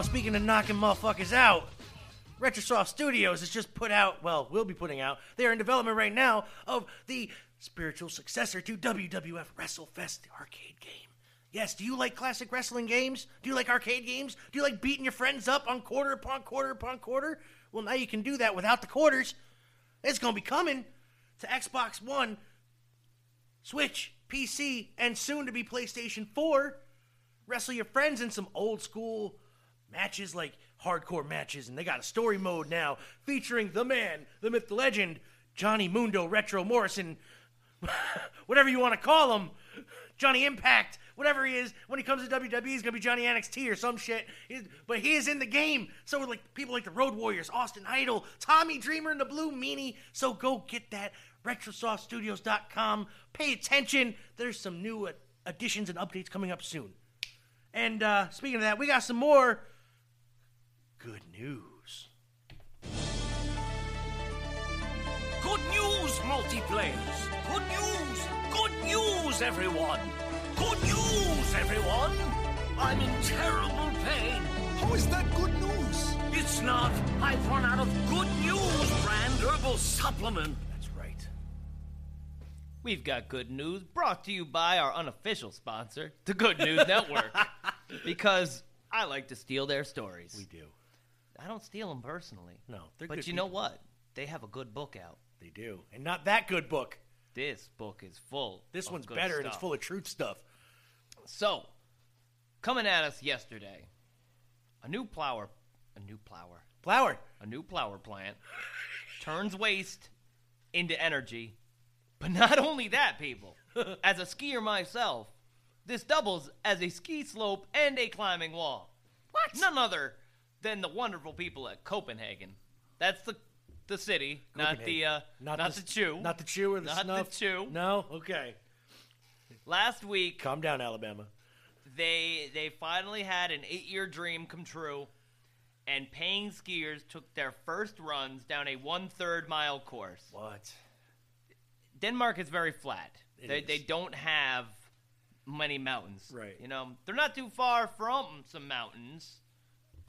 [SPEAKER 2] Oh, speaking of knocking motherfuckers out, Retrosoft Studios has just put out, well, will be putting out, they are in development right now of the spiritual successor to WWF WrestleFest, arcade game. Yes, do you like classic wrestling games? Do you like arcade games? Do you like beating your friends up on quarter upon quarter upon quarter? Well, now you can do that without the quarters. It's going to be coming to Xbox One, Switch, PC, and soon to be PlayStation 4. Wrestle your friends in some old school matches like hardcore matches, and they got a story mode now featuring the man, the myth, the legend, Johnny Mundo Retro Morrison, whatever you want to call him, Johnny Impact, whatever he is. When he comes to WWE, he's gonna be Johnny NXT or some shit. He's- but he is in the game. So like people like the Road Warriors, Austin Idol, Tommy Dreamer, and the Blue Meanie. So go get that. RetrosoftStudios.com. Pay attention. There's some new additions and updates coming up soon. And uh, speaking of that, we got some more good news.
[SPEAKER 6] Good news, multiplayers! Good news! Good news, everyone! Good news, everyone! I'm in terrible pain.
[SPEAKER 5] How is that good news?
[SPEAKER 6] It's not. I've run out of Good News brand herbal supplement.
[SPEAKER 2] That's right.
[SPEAKER 3] We've got good news brought to you by our unofficial sponsor, the Good News Network. because I like to steal their stories.
[SPEAKER 2] We do.
[SPEAKER 3] I don't steal them personally.
[SPEAKER 2] No, they're
[SPEAKER 3] But
[SPEAKER 2] good
[SPEAKER 3] you know
[SPEAKER 2] people.
[SPEAKER 3] what? They have a good book out.
[SPEAKER 2] They do. And not that good book.
[SPEAKER 3] This book is full.
[SPEAKER 2] This
[SPEAKER 3] of
[SPEAKER 2] one's
[SPEAKER 3] good
[SPEAKER 2] better and it's
[SPEAKER 3] stuff.
[SPEAKER 2] full of truth stuff.
[SPEAKER 3] So, coming at us yesterday, a new plower, a new plower,
[SPEAKER 2] Flower.
[SPEAKER 3] a new plower plant turns waste into energy. But not only that, people. As a skier myself, this doubles as a ski slope and a climbing wall. What? None other than the wonderful people at Copenhagen. That's the the city, not the uh, not, the, chew.
[SPEAKER 2] Not the chew or the
[SPEAKER 3] Not the
[SPEAKER 2] snuff.
[SPEAKER 3] chew.
[SPEAKER 2] No? Okay.
[SPEAKER 3] Last week,
[SPEAKER 2] Calm down, Alabama.
[SPEAKER 3] they they finally had an eight year dream come true, and paying skiers took their first runs down a one third mile course.
[SPEAKER 2] What?
[SPEAKER 3] Denmark is very flat.
[SPEAKER 2] It
[SPEAKER 3] they
[SPEAKER 2] is.
[SPEAKER 3] they don't have many mountains.
[SPEAKER 2] Right.
[SPEAKER 3] You know, they're not too far from some mountains,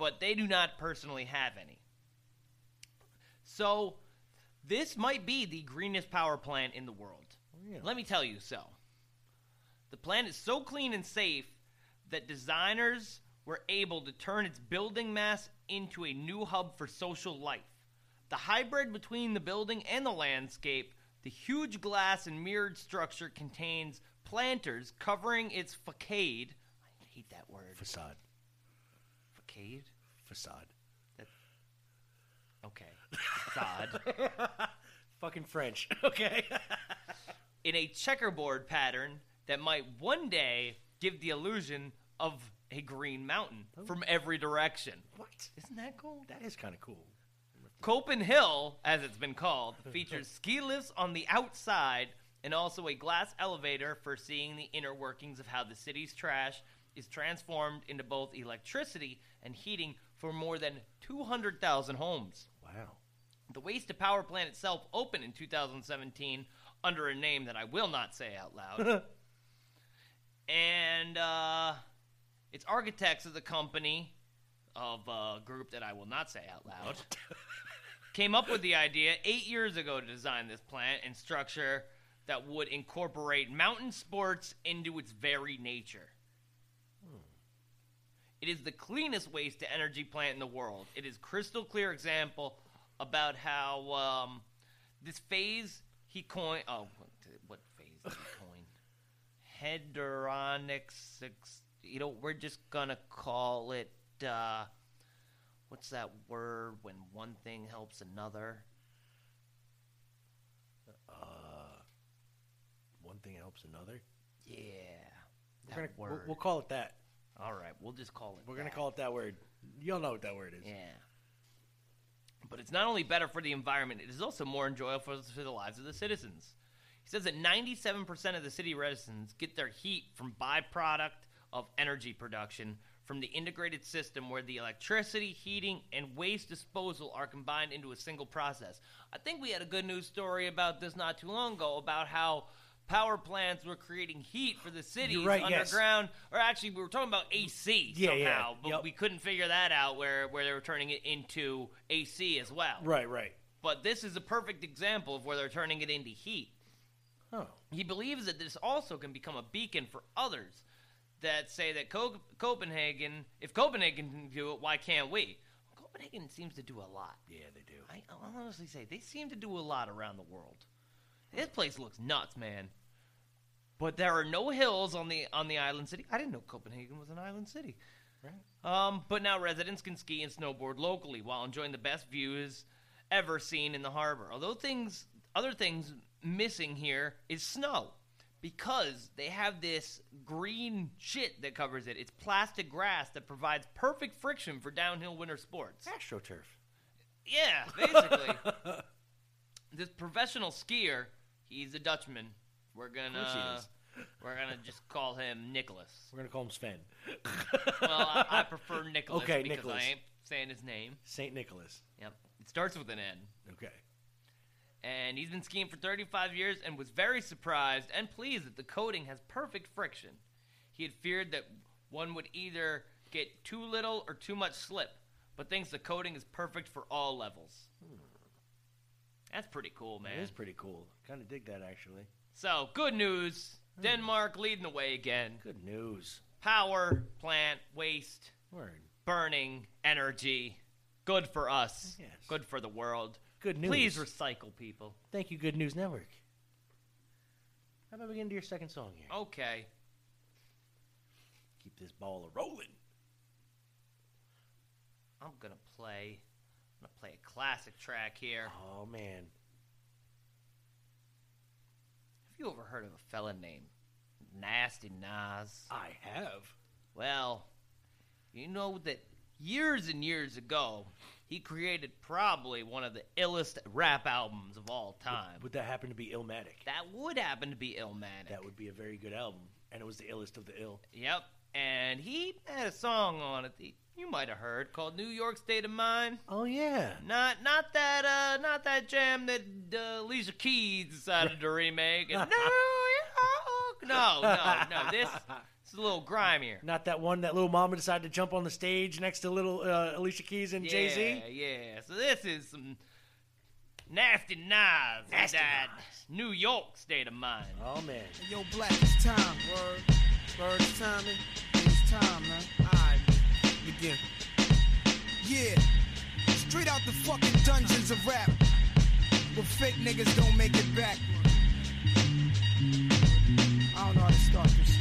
[SPEAKER 3] but they do not personally have any. So, this might be the greenest power plant in the world.
[SPEAKER 2] Oh, really?
[SPEAKER 3] Let me tell you so. The plant is so clean and safe that designers were able to turn its building mass into a new hub for social life. The hybrid between the building and the landscape, the huge glass and mirrored structure contains planters covering its facade. I hate that word.
[SPEAKER 2] Facade.
[SPEAKER 3] Facade?
[SPEAKER 2] Facade.
[SPEAKER 3] Okay. Facade.
[SPEAKER 2] Fucking French. Okay.
[SPEAKER 3] in a checkerboard pattern that might one day give the illusion of a green mountain oh. from every direction.
[SPEAKER 2] what?
[SPEAKER 3] Isn't that cool?
[SPEAKER 2] That is kind of cool.
[SPEAKER 3] CopenHill, as it's been called, features ski lifts on the outside and also a glass elevator for seeing the inner workings of how the city's trash is transformed into both electricity and heating for more than 200,000 homes.
[SPEAKER 2] Wow.
[SPEAKER 3] The waste to power plant itself opened in 2017 under a name that I will not say out loud. and uh, its architects of the company of a group that I will not say out loud came up with the idea eight years ago to design this plant and structure that would incorporate mountain sports into its very nature. It is the cleanest waste to energy plant in the world. It is crystal clear example about how um, this phase he coined. Oh, what, phase did he coin? Hedronics. ex- You know, we're just gonna call it. Uh, what's that word when one thing helps another?
[SPEAKER 2] One thing helps another.
[SPEAKER 3] Yeah, that
[SPEAKER 2] gonna, we'll,
[SPEAKER 3] word.
[SPEAKER 2] we'll call it that.
[SPEAKER 3] All right, we'll just call it.
[SPEAKER 2] We're gonna call it that word. You'll know what that word is.
[SPEAKER 3] Yeah. But it's not only better for the environment, it is also more enjoyable for, for the lives of the citizens. He says that 97% of the city residents get their heat from byproduct of energy production from the integrated system where the electricity, heating, and waste disposal are combined into a single process. I think we had a good news story about this not too long ago about how power plants were creating heat for the cities
[SPEAKER 2] You're right, yes.
[SPEAKER 3] underground. Or actually, we were talking about AC
[SPEAKER 2] Yeah,
[SPEAKER 3] somehow,
[SPEAKER 2] yeah,
[SPEAKER 3] but
[SPEAKER 2] yep.
[SPEAKER 3] we couldn't figure that out where, where they were turning it into AC as well.
[SPEAKER 2] Right, right.
[SPEAKER 3] But this is a perfect example of where they're turning it into heat.
[SPEAKER 2] Oh,
[SPEAKER 3] He believes that this also can become a beacon for others that say that Co- Copenhagen, if Copenhagen can do it, why can't we? Copenhagen seems to do a lot.
[SPEAKER 2] yeah, they do.
[SPEAKER 3] I, I'll honestly say they seem to do a lot around the world. This place looks nuts, man. But there are no hills on the on the island city. I didn't know Copenhagen was an island city. Um, but now residents can ski and snowboard locally while enjoying the best views ever seen in the harbor. Although things, other things missing here is snow, because they have this green shit that covers it. It's plastic grass that provides perfect friction for downhill winter sports.
[SPEAKER 2] AstroTurf.
[SPEAKER 3] Yeah, basically. this professional skier, he's a Dutchman. We're gonna we're gonna just call him Nicholas.
[SPEAKER 2] We're gonna call him Sven.
[SPEAKER 3] Well, I, I prefer Nicholas
[SPEAKER 2] Okay,
[SPEAKER 3] because
[SPEAKER 2] Nicholas.
[SPEAKER 3] I ain't saying his name.
[SPEAKER 2] Saint Nicholas.
[SPEAKER 3] Yep, it starts with an N.
[SPEAKER 2] Okay.
[SPEAKER 3] And he's been skiing for 35 years and was very surprised and pleased that the coating has perfect friction. He had feared that one would either get too little or too much slip, but thinks the coating is perfect for all levels. That's pretty cool, man.
[SPEAKER 2] It is pretty cool. Kind of dig that actually.
[SPEAKER 3] So, good news. Hmm. Denmark leading the way again.
[SPEAKER 2] Good news.
[SPEAKER 3] Power, plant, waste,
[SPEAKER 2] Word.
[SPEAKER 3] burning, energy. Good for us.
[SPEAKER 2] Yes.
[SPEAKER 3] Good for the world.
[SPEAKER 2] Good news.
[SPEAKER 3] Please recycle, people.
[SPEAKER 2] Thank you, Good News Network. How about we get into your second song here?
[SPEAKER 3] Okay.
[SPEAKER 2] Keep this ball a rolling.
[SPEAKER 3] I'm gonna play. Play a classic track here.
[SPEAKER 2] Oh man.
[SPEAKER 3] Have you ever heard of a fella named Nasty Nas?
[SPEAKER 2] I have.
[SPEAKER 3] Well, you know that years and years ago, he created probably one of the illest rap albums of all time.
[SPEAKER 2] Would that happen to be Illmatic?
[SPEAKER 3] that would happen to be Illmatic.
[SPEAKER 2] That would be a very good album. And it was the illest of the ill.
[SPEAKER 3] Yep. And he had a song on it that you might have heard called New York State of Mind.
[SPEAKER 2] Oh yeah.
[SPEAKER 3] Not not that uh not that jam that uh, Alicia Keys decided to remake. And New York. No, no, no. This, this is a little grimier.
[SPEAKER 2] Not that one that little mama decided to jump on the stage next to little uh, Alicia Keys and Jay Z.
[SPEAKER 3] Yeah, yeah. So this is some nasty knives.
[SPEAKER 2] Nasty
[SPEAKER 3] that
[SPEAKER 2] Nas.
[SPEAKER 3] New York State of Mind.
[SPEAKER 2] Oh man.
[SPEAKER 7] Yo, Black, it's time. Word. Is timing. It's time, man. Alright, begin. Yeah. Straight out the fucking dungeons of rap. Where fake niggas don't make it back. I don't know how to start this.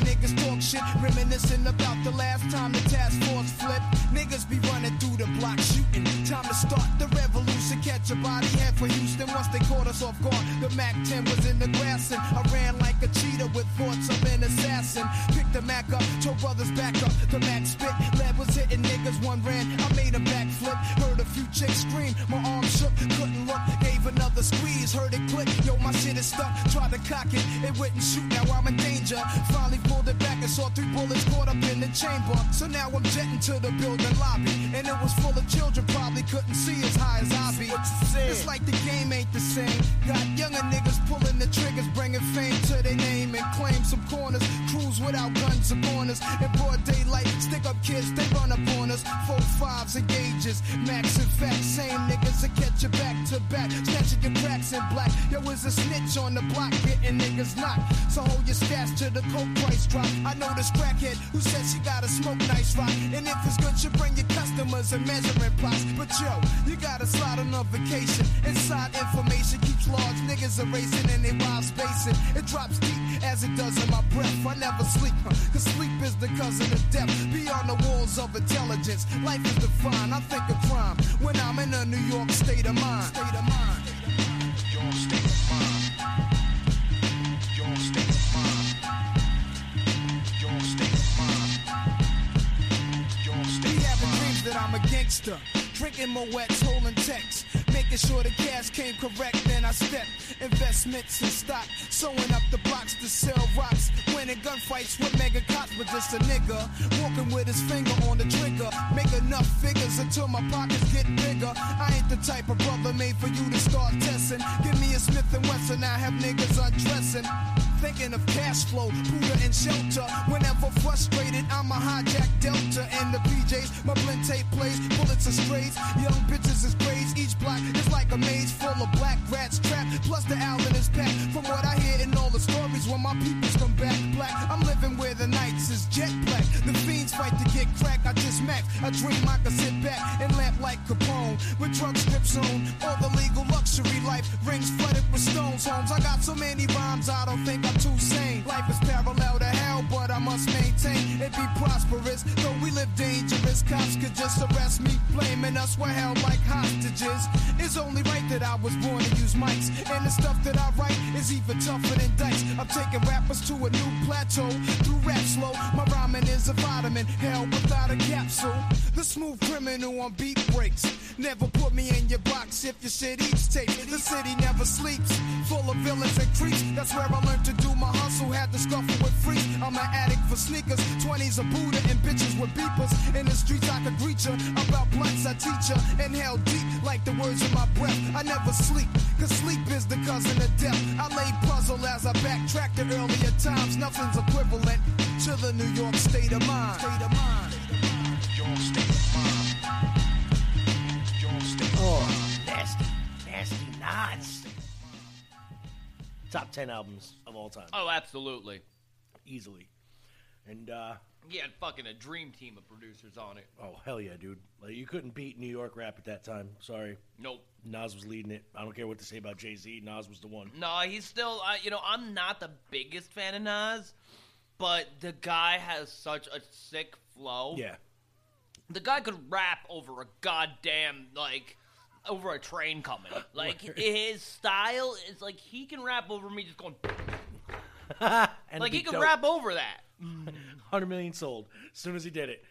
[SPEAKER 7] Niggas talk shit, reminiscing about the last time the task force flipped. Niggas be running through the block shooting. Time to start the revolution. Catch a body head for Houston once they caught us off guard. The Mac 10 was in the grass and I ran like a cheetah with thoughts of an assassin. Picked the Mac up, told brothers back up. The Mac spit, lead was hitting niggas. One ran, I made a backflip. Heard a few chicks scream, my arm shook, couldn't look. Gave another squeeze, heard it click. Yo, my shit is stuck. Tried to cock it, it wouldn't shoot. Now I'm in danger. Finally pulled it back and saw three bullets caught up in the chamber. So now I'm jetting to the building lobby, and it was full of children. Probably couldn't see as high as I be. It's like the game ain't the same. Got younger niggas pulling the triggers, bringing fame to their name and claim some corners. Without guns or corners. In broad daylight, stick up kids, they run up on us. Four fives and gauges, max and fat. Same niggas that catch you back to back. Snatching your cracks in black. Yo, is a snitch on the block, getting niggas knocked. So hold your stash till the coke price drop. I know this crackhead who said she gotta smoke nice rock. And if it's good, you bring your customers and measuring plots. But yo, you gotta slide on a vacation. Inside information keeps large niggas erasing and they wild spacing. It drops deep as it does in my breath. I never sleep, huh, cause sleep is the cousin of death. Beyond the walls of intelligence, life is defined. I think of crime when I'm in a New York state of mind. State of mind.
[SPEAKER 5] Your state of mind. Your state of mind. Your state of
[SPEAKER 7] having dreams that I'm a gangster. Drinking Moet's, holding texts. Making sure the cash came correct, then I step. Investments in stock. Sewing up the blocks to sell rocks. Winning gunfights with mega cops, but just a nigga. Walking with his finger on the trigger. Make enough figures until my pockets get bigger. I ain't the type of brother made for you to start testing. Give me a Smith and Wesson, I have niggas undressing. Thinking of cash flow, Buddha and shelter. Whenever frustrated, I'm a hijack Delta and the PJs. My blend tape plays, bullets are strays. Young bitches is braids. Each block is like a maze full of black rats trapped. Plus the Allen is packed. From what I hear in all the stories, when my peoples come back black, I'm living where the nights is jet black. The fiends fight to get crack. I just max. I dream I can sit back and laugh like Capone with drug strips on. All the legal luxury life rings flooded with stones. Homes. I got so many rhymes, I don't think I'm too sane. Life is parallel to hell, but I must maintain it be prosperous. Though we live dangerous, cops could just arrest me, blaming us we're held like hostages. It's only right that I was born to use mics, and the stuff that I write is even tougher than dice. I'm taking rappers to a new plateau through rap slow. My rhyming is a vitamin, hell without a capsule. The smooth criminal on beat breaks. Never put me in your box if your shit eats tape. The city never sleeps, full of villains and creeps. That's where I learned to do my hustle. Had to scuffle with freaks. I'm an addict for sneakers, 20s a Buddha and bitches with beepers. In the streets I could greet ya. About blunts I teach ya. Inhale deep like the words in my breath. I never sleep, cause sleep is the cousin of death. I lay puzzle as I backtrack to earlier times. Nothing's equivalent to the New York state of mind. State of mind.
[SPEAKER 5] Your state of mind. Your state of
[SPEAKER 2] Oh, nasty, nasty knots. Top ten albums of all time,
[SPEAKER 3] Oh, absolutely.
[SPEAKER 2] easily. And uh,
[SPEAKER 3] He had fucking a dream team of producers on it.
[SPEAKER 2] oh hell yeah, dude! Like you couldn't beat New York rap at that time. Sorry,
[SPEAKER 3] Nope.
[SPEAKER 2] Nas was leading it. I don't care what to say about Jay Z. Nas was the one.
[SPEAKER 3] No, he's still. Uh, you know, I'm not the biggest fan of Nas, but the guy has such a sick flow.
[SPEAKER 2] Yeah,
[SPEAKER 3] The guy could rap over a goddamn like over a train coming. Like his style is like he can rap over me just going
[SPEAKER 2] and
[SPEAKER 3] like he can
[SPEAKER 2] dope.
[SPEAKER 3] rap over that.
[SPEAKER 2] Hundred million sold as soon as he did it.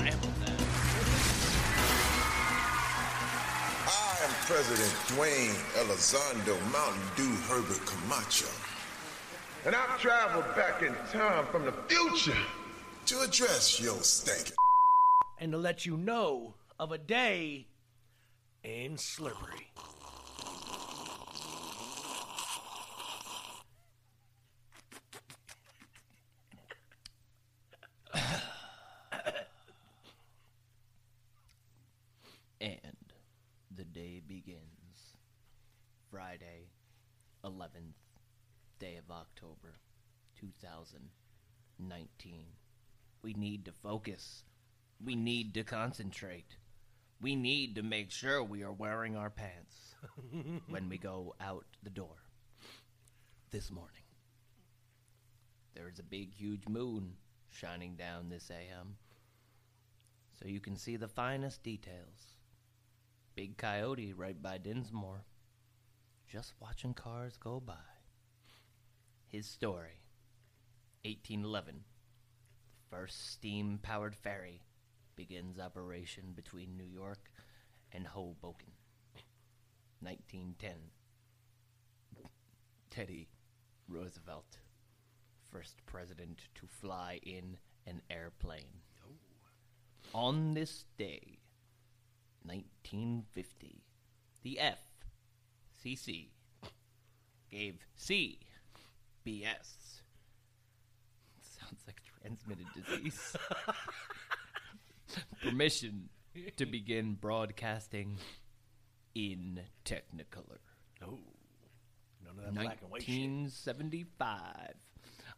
[SPEAKER 3] Rap with that.
[SPEAKER 8] I am President Dwayne Elizondo Mountain Dew Herbert Camacho
[SPEAKER 9] And I've traveled back in time from the future.
[SPEAKER 8] to address your stank.
[SPEAKER 2] And to let you know of a day in Slippery.
[SPEAKER 3] And the day begins. Friday, 11th day of October, 2019. We need to focus. We need to concentrate. We need to make sure we are wearing our pants when we go out the door. This morning, there is a big, huge moon shining down this AM so you can see the finest details. Big coyote right by Dinsmore, just watching cars go by. His story 1811. First steam powered ferry begins operation between New York and Hoboken. 1910. Teddy Roosevelt, first president to fly in an airplane. Oh. On this day, 1950, the FCC gave CBS sounds like transmitted disease permission to begin broadcasting in Technicolor.
[SPEAKER 2] Oh, none of that black and white shit.
[SPEAKER 3] 1975.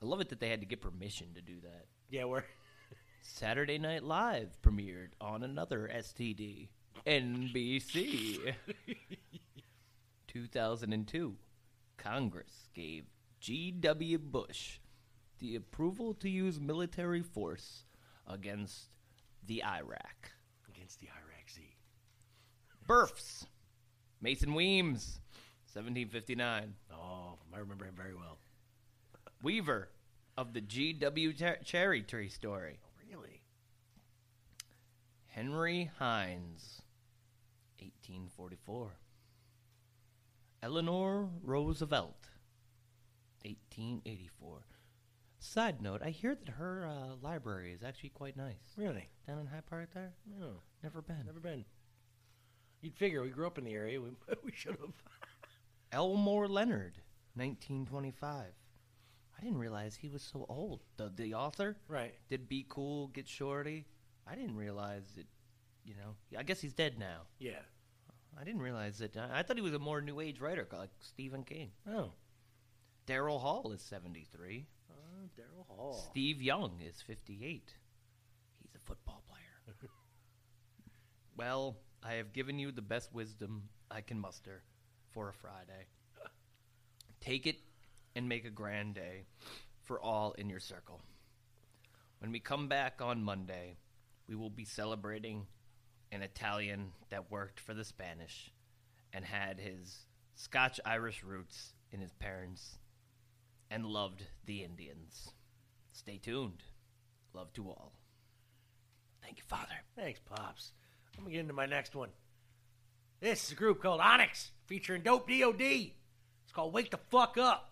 [SPEAKER 3] I love it that they had to get permission to do that.
[SPEAKER 2] Yeah, we're
[SPEAKER 3] Saturday Night Live premiered on another STD. NBC. 2002. Congress gave G.W. Bush the approval to use military force against the Iraq.
[SPEAKER 2] against the Iraq Z.
[SPEAKER 3] Births. Mason Weems, 1759.
[SPEAKER 10] Oh, I remember him very well.
[SPEAKER 3] Weaver of the G.W. Ter- Cherry Tree story.
[SPEAKER 10] Oh, really?
[SPEAKER 3] Henry Heinz, 1844. Eleanor Roosevelt, 1884. Side note, I hear that her uh, library is actually quite nice.
[SPEAKER 10] Really?
[SPEAKER 3] Down in Hyde Park there?
[SPEAKER 10] No,
[SPEAKER 3] Never been.
[SPEAKER 10] never been. You'd figure we grew up in the area. We, we should have.
[SPEAKER 3] Elmore Leonard, 1925. I didn't realize he was so old. The, the author
[SPEAKER 10] Right.
[SPEAKER 3] did Be Cool, Get Shorty. I didn't realize it, you know. I guess he's dead now.
[SPEAKER 10] Yeah.
[SPEAKER 3] I didn't realize that. I, I thought he was a more new age writer like Stephen King.
[SPEAKER 10] Oh.
[SPEAKER 3] Daryl Hall is 73.
[SPEAKER 10] Daryl Hall.
[SPEAKER 3] Steve Young is 58. He's a football player. well, I have given you the best wisdom I can muster for a Friday. Take it and make a grand day for all in your circle. When we come back on Monday, we will be celebrating an Italian that worked for the Spanish and had his Scotch Irish roots in his parents and loved the Indians. Stay tuned. Love to all. Thank you, Father.
[SPEAKER 10] Thanks, Pops. I'm gonna get into my next one. This is a group called Onyx, featuring Dope DOD. It's called Wake the Fuck Up.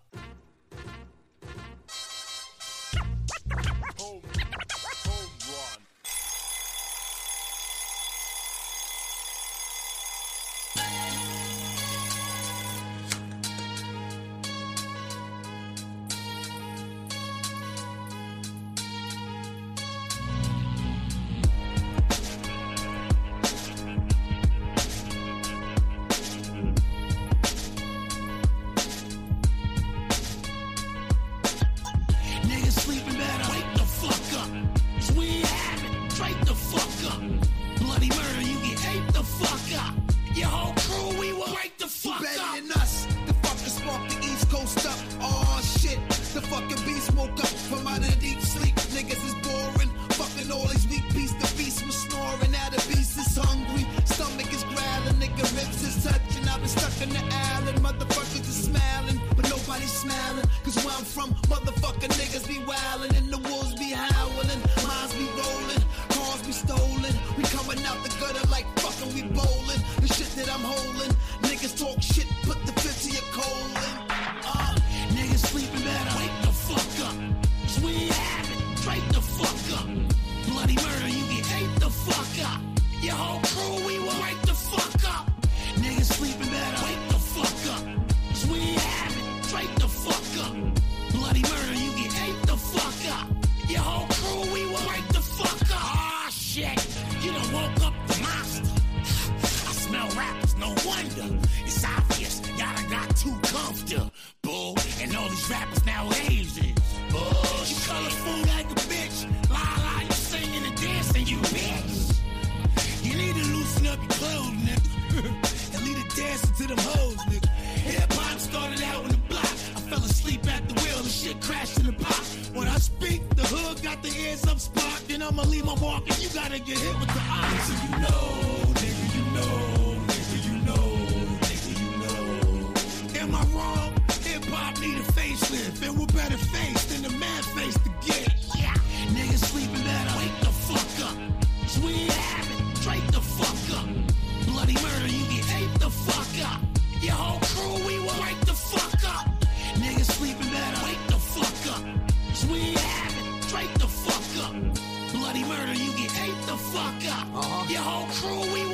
[SPEAKER 11] Fuck up. Uh-huh. Your whole crew, we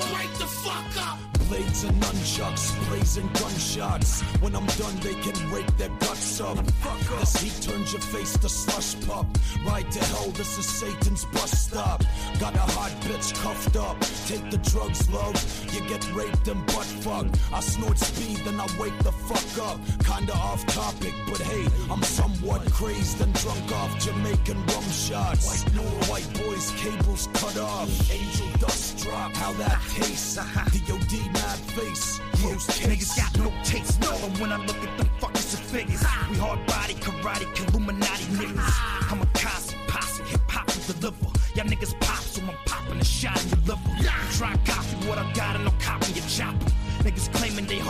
[SPEAKER 12] and
[SPEAKER 5] nunchucks, blazing gunshots. When I'm done, they can rake their guts up. fuck This heat turns your face to slush pup. Ride to hell, this is Satan's bus stop. Got a hot bitch cuffed up. Take the drugs, love. You get raped and butt fucked. I snort speed, then I wake the fuck up. Kinda off topic, but hey, I'm somewhat crazed and drunk off Jamaican rum shots. White, white boys, cables cut off. Angel dust drop. How that tastes. DOD mad face. Case.
[SPEAKER 11] Niggas got no taste, no. And when I look at them fuckers and figures, we hard body, karate, Illuminati niggas. I'm a Kasi posse, hip hop to deliver. Y'all niggas pop, so I'm popping a shot in your liver. You try and copy what I got and I'm copying your chopper. Niggas claiming they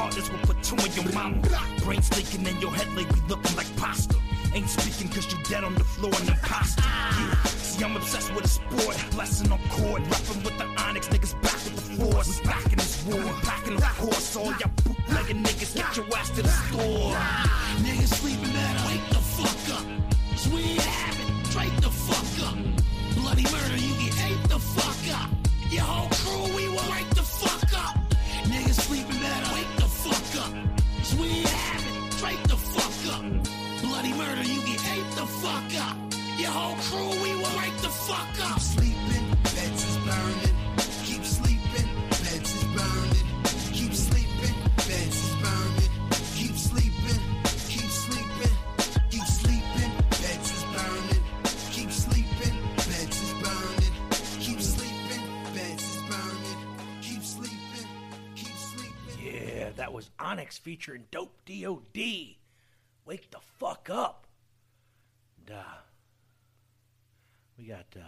[SPEAKER 11] on your mama. Brains leaking and your head lately looking like pasta. Ain't speaking cause you dead on the floor in the pasta. Yeah, see, I'm obsessed with a sport. Blessing on court. Rapping with the onyx. Niggas back with the force. We back in war. Packing of course. All y'all bootlegging niggas, get your ass to the store. Niggas sleeping better. Wake the fuck up. We ain't having. Straight the fuck up. Bloody murder, you get ate the fuck up. Your whole crew, we will wake the fuck up. Niggas sleeping better. Wake the fuck up. We ain't having. Straight the fuck up. Bloody murder, you get ate the fuck up. Your whole crew, we will wake the fuck up.
[SPEAKER 10] sleeping,
[SPEAKER 2] that was Onyx featuring Dope D.O.D. Wake the fuck up. And, uh, we got uh,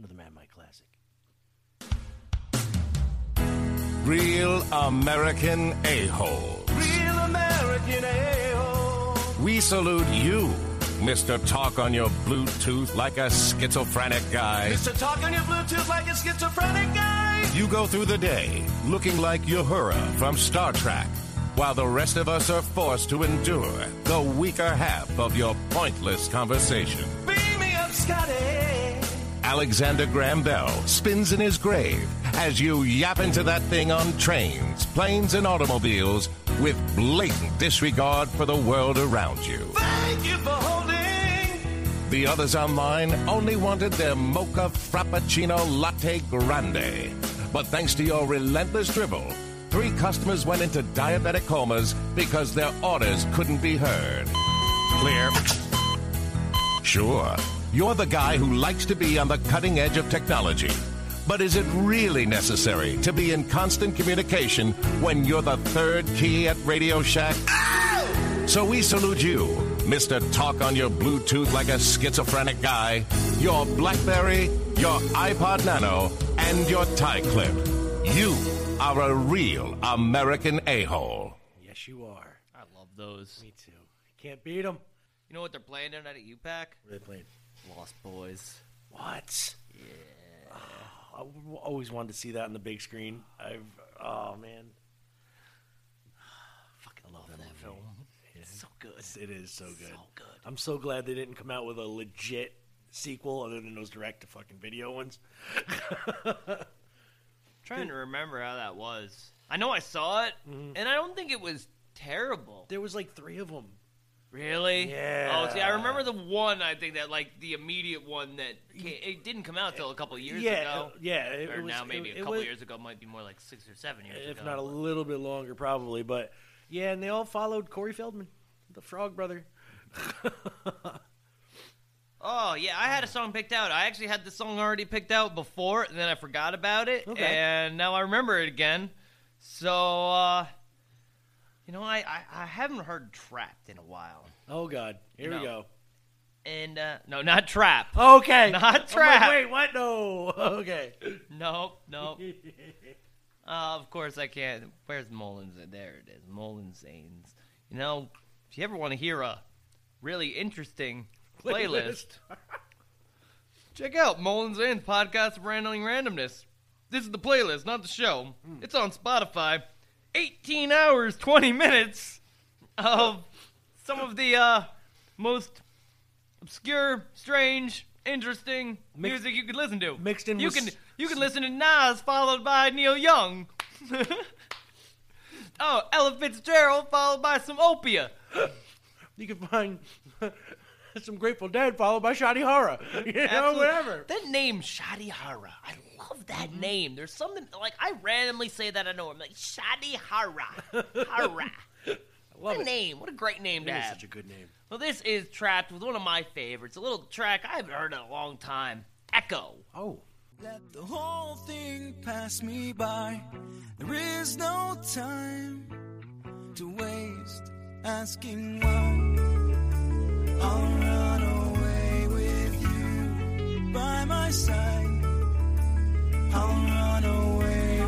[SPEAKER 2] another Mad Mike classic.
[SPEAKER 13] Real American a-hole.
[SPEAKER 2] Real American a-hole.
[SPEAKER 13] We salute you, Mr. Talk on your Bluetooth like a schizophrenic guy.
[SPEAKER 2] Mr. Talk on your Bluetooth like a schizophrenic guy.
[SPEAKER 13] You go through the day looking like Uhura from Star Trek, while the rest of us are forced to endure the weaker half of your pointless conversation.
[SPEAKER 2] Beam me up, Scotty.
[SPEAKER 13] Alexander Graham Bell spins in his grave as you yap into that thing on trains, planes, and automobiles with blatant disregard for the world around you.
[SPEAKER 2] Thank you for holding.
[SPEAKER 13] The others online only wanted their mocha frappuccino latte grande. But thanks to your relentless dribble, three customers went into diabetic comas because their orders couldn't be heard. Clear? Sure, you're the guy who likes to be on the cutting edge of technology. But is it really necessary to be in constant communication when you're the third key at Radio Shack? So we salute you, Mr. Talk on your Bluetooth like a schizophrenic guy, your Blackberry, your iPod Nano, and your tie clip. You are a real American a-hole.
[SPEAKER 2] Yes, you are.
[SPEAKER 3] I love those.
[SPEAKER 2] Me too. Can't beat them.
[SPEAKER 3] You know what they're playing tonight at UPAC?
[SPEAKER 2] What are they playing?
[SPEAKER 3] Lost Boys.
[SPEAKER 2] What? Yeah. I w- always wanted to see that on the big screen. I've oh man,
[SPEAKER 3] Fucking love that film. It's so good.
[SPEAKER 2] it is so good.
[SPEAKER 3] So good.
[SPEAKER 2] I'm so glad they didn't come out with a legit sequel other than those direct to fucking video ones.
[SPEAKER 3] trying to remember how that was. I know I saw it,
[SPEAKER 2] Mm-hmm.
[SPEAKER 3] and I don't think it was terrible.
[SPEAKER 2] There was like three of them.
[SPEAKER 3] Really?
[SPEAKER 2] Yeah.
[SPEAKER 3] Oh, see, I remember the one. I think that like the immediate one that came, it didn't come out till a couple years
[SPEAKER 2] yeah,
[SPEAKER 3] ago.
[SPEAKER 2] yeah. It,
[SPEAKER 3] or
[SPEAKER 2] it was,
[SPEAKER 3] now maybe
[SPEAKER 2] it,
[SPEAKER 3] a couple
[SPEAKER 2] was-
[SPEAKER 3] years ago might be more like six or seven years
[SPEAKER 2] if
[SPEAKER 3] ago.
[SPEAKER 2] not a little bit longer, probably. But yeah, and they all followed Corey Feldman, the Frog Brother.
[SPEAKER 3] Oh yeah, I had a song picked out. I actually had the song already picked out before, and then I forgot about it,
[SPEAKER 2] Okay.
[SPEAKER 3] and now I remember it again. So, uh, you know, I, I I haven't heard "Trapped" in a while,
[SPEAKER 2] Oh God, here we
[SPEAKER 3] No.
[SPEAKER 2] go.
[SPEAKER 3] and uh, no, not "Trap."
[SPEAKER 2] Okay,
[SPEAKER 3] Not
[SPEAKER 2] like,
[SPEAKER 3] Trap.
[SPEAKER 2] Wait, what? No. Okay.
[SPEAKER 3] Nope, nope. uh, of course I can't. Where's Mullins? There it is. Mole N' Zanes. You know, if you ever want to hear a really interesting playlist, check out Mole N' Zanes' podcast of Rambling Randomness. This is the playlist, not the show. It's on Spotify. 18 hours, 20 minutes of some of the uh, most obscure, strange, interesting
[SPEAKER 2] Mixed-
[SPEAKER 3] music you could listen to.
[SPEAKER 2] mixed in
[SPEAKER 3] you
[SPEAKER 2] with
[SPEAKER 3] can
[SPEAKER 2] s-
[SPEAKER 3] you can listen to Nas followed by Neil Young. oh, Ella Fitzgerald followed by some Opiuo.
[SPEAKER 2] You can find some Grateful Dead followed by Shotty Horroh. You know,
[SPEAKER 3] Absolutely.
[SPEAKER 2] whatever.
[SPEAKER 3] That name, Shotty Horroh. I love that
[SPEAKER 2] Mm-hmm.
[SPEAKER 3] name. There's something like I randomly say that I know. I'm like Shotty Horroh. Hara. What a
[SPEAKER 2] it.
[SPEAKER 3] name. What a great name
[SPEAKER 2] It
[SPEAKER 3] to
[SPEAKER 2] is
[SPEAKER 3] have.
[SPEAKER 2] such a good name.
[SPEAKER 3] Well, this is Trapt with one of my favorites. A little track I haven't heard in a long time. Echo.
[SPEAKER 2] Oh.
[SPEAKER 7] Let the whole thing pass me by. There is no time to waste asking why. I'll run away with you by my side. I'll run away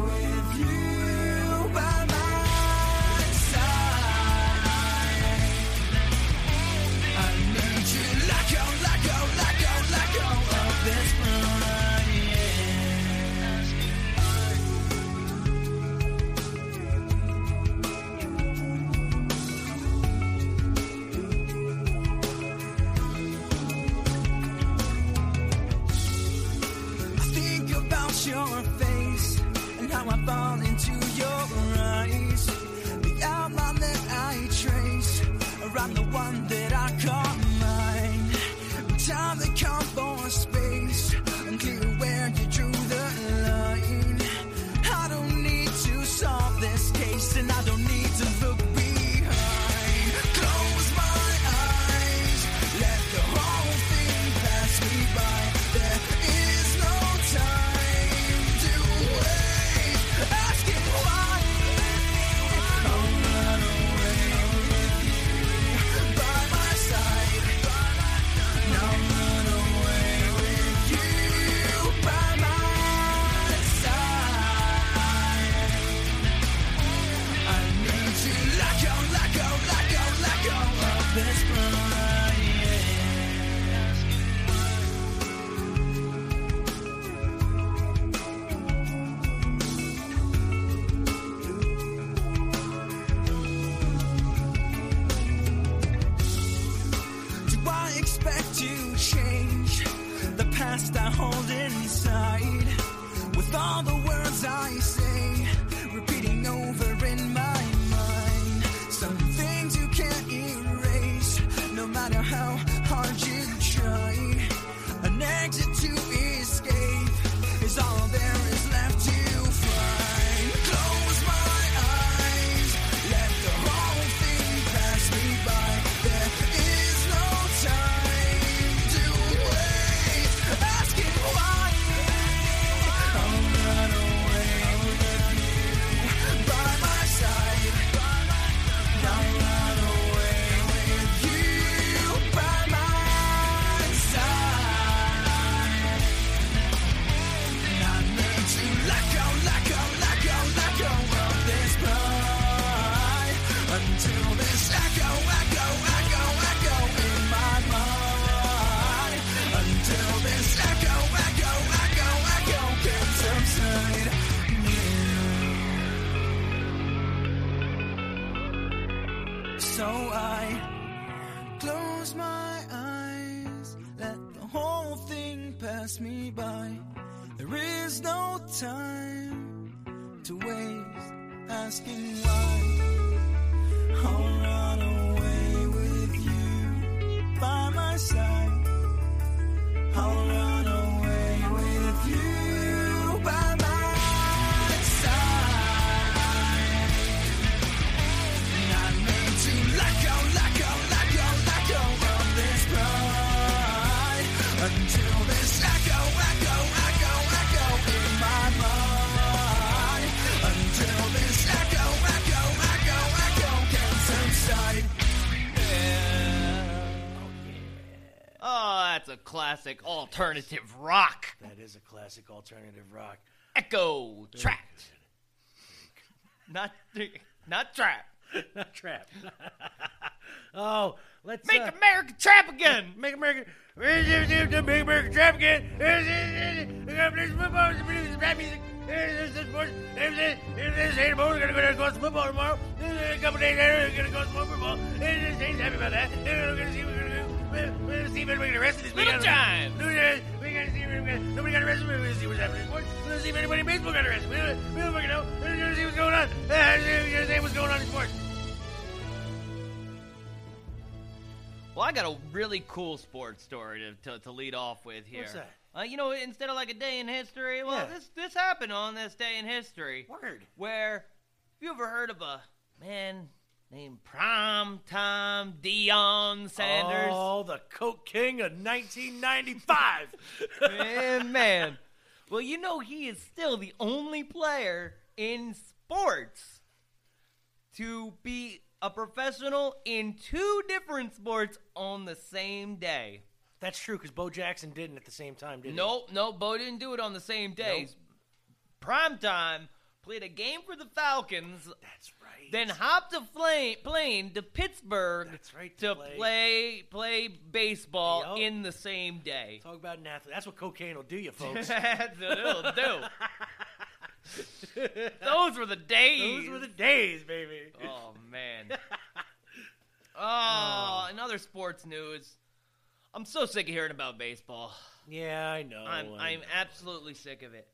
[SPEAKER 14] There is no time to waste asking why. I'll run away with you by my side.
[SPEAKER 3] Classic alternative rock.
[SPEAKER 2] That is a classic alternative rock.
[SPEAKER 3] Echo Trapt. Not not trap.
[SPEAKER 2] Not trap. oh, let's
[SPEAKER 3] Make
[SPEAKER 2] uh,
[SPEAKER 3] America trap again.
[SPEAKER 2] Make America. Make America trap again. We got this football. This rap music. There's this sports. There's this. There's this. Hey, tomorrow we're gonna go to go to football tomorrow. A couple days later, we're gonna go to football. There's this. Happy about that. We're gonna see. We're gonna. We're gonna see if anybody get arrested this
[SPEAKER 3] Little
[SPEAKER 2] weekend.
[SPEAKER 3] time.
[SPEAKER 2] We gotta see. if anybody- Nobody got arrested. We're gonna see what's happening. We're gonna see if anybody in baseball got arrested. We don't, we don't fucking know. We're gonna see what's going on. We're gonna see what's going on in sports.
[SPEAKER 3] Well, I got a really cool sports story to, to, to lead off with here.
[SPEAKER 2] What's that?
[SPEAKER 3] Uh, you know, instead of like a day in history, well,
[SPEAKER 2] Yeah.
[SPEAKER 3] this this happened on this day in history.
[SPEAKER 2] Word.
[SPEAKER 3] Where, have you ever heard of a man named Primetime Deion Sanders?
[SPEAKER 2] Oh, the Coke King of 1995.
[SPEAKER 3] man, man. Well, you know he is still the only player in sports to be a professional in two different sports on the same day.
[SPEAKER 2] That's true because Bo Jackson didn't at the same time, did he?
[SPEAKER 3] Nope, nope. Bo didn't do it on the same day. Primetime played a game for the Falcons.
[SPEAKER 2] That's right.
[SPEAKER 3] Then hopped a flame, plane to Pittsburgh.
[SPEAKER 2] That's right,
[SPEAKER 3] To
[SPEAKER 2] to
[SPEAKER 3] play
[SPEAKER 2] play-
[SPEAKER 3] play, baseball
[SPEAKER 2] Yup.
[SPEAKER 3] in the same day.
[SPEAKER 2] Talk about an athlete. That's what cocaine will do you, folks.
[SPEAKER 3] That's what it'll do. Those were the days.
[SPEAKER 2] Those were the days, baby.
[SPEAKER 3] Oh man. Oh, in other sports news, I'm so sick of hearing about baseball.
[SPEAKER 2] Yeah, I know.
[SPEAKER 3] I'm
[SPEAKER 2] I
[SPEAKER 3] I'm
[SPEAKER 2] know.
[SPEAKER 3] absolutely sick of it.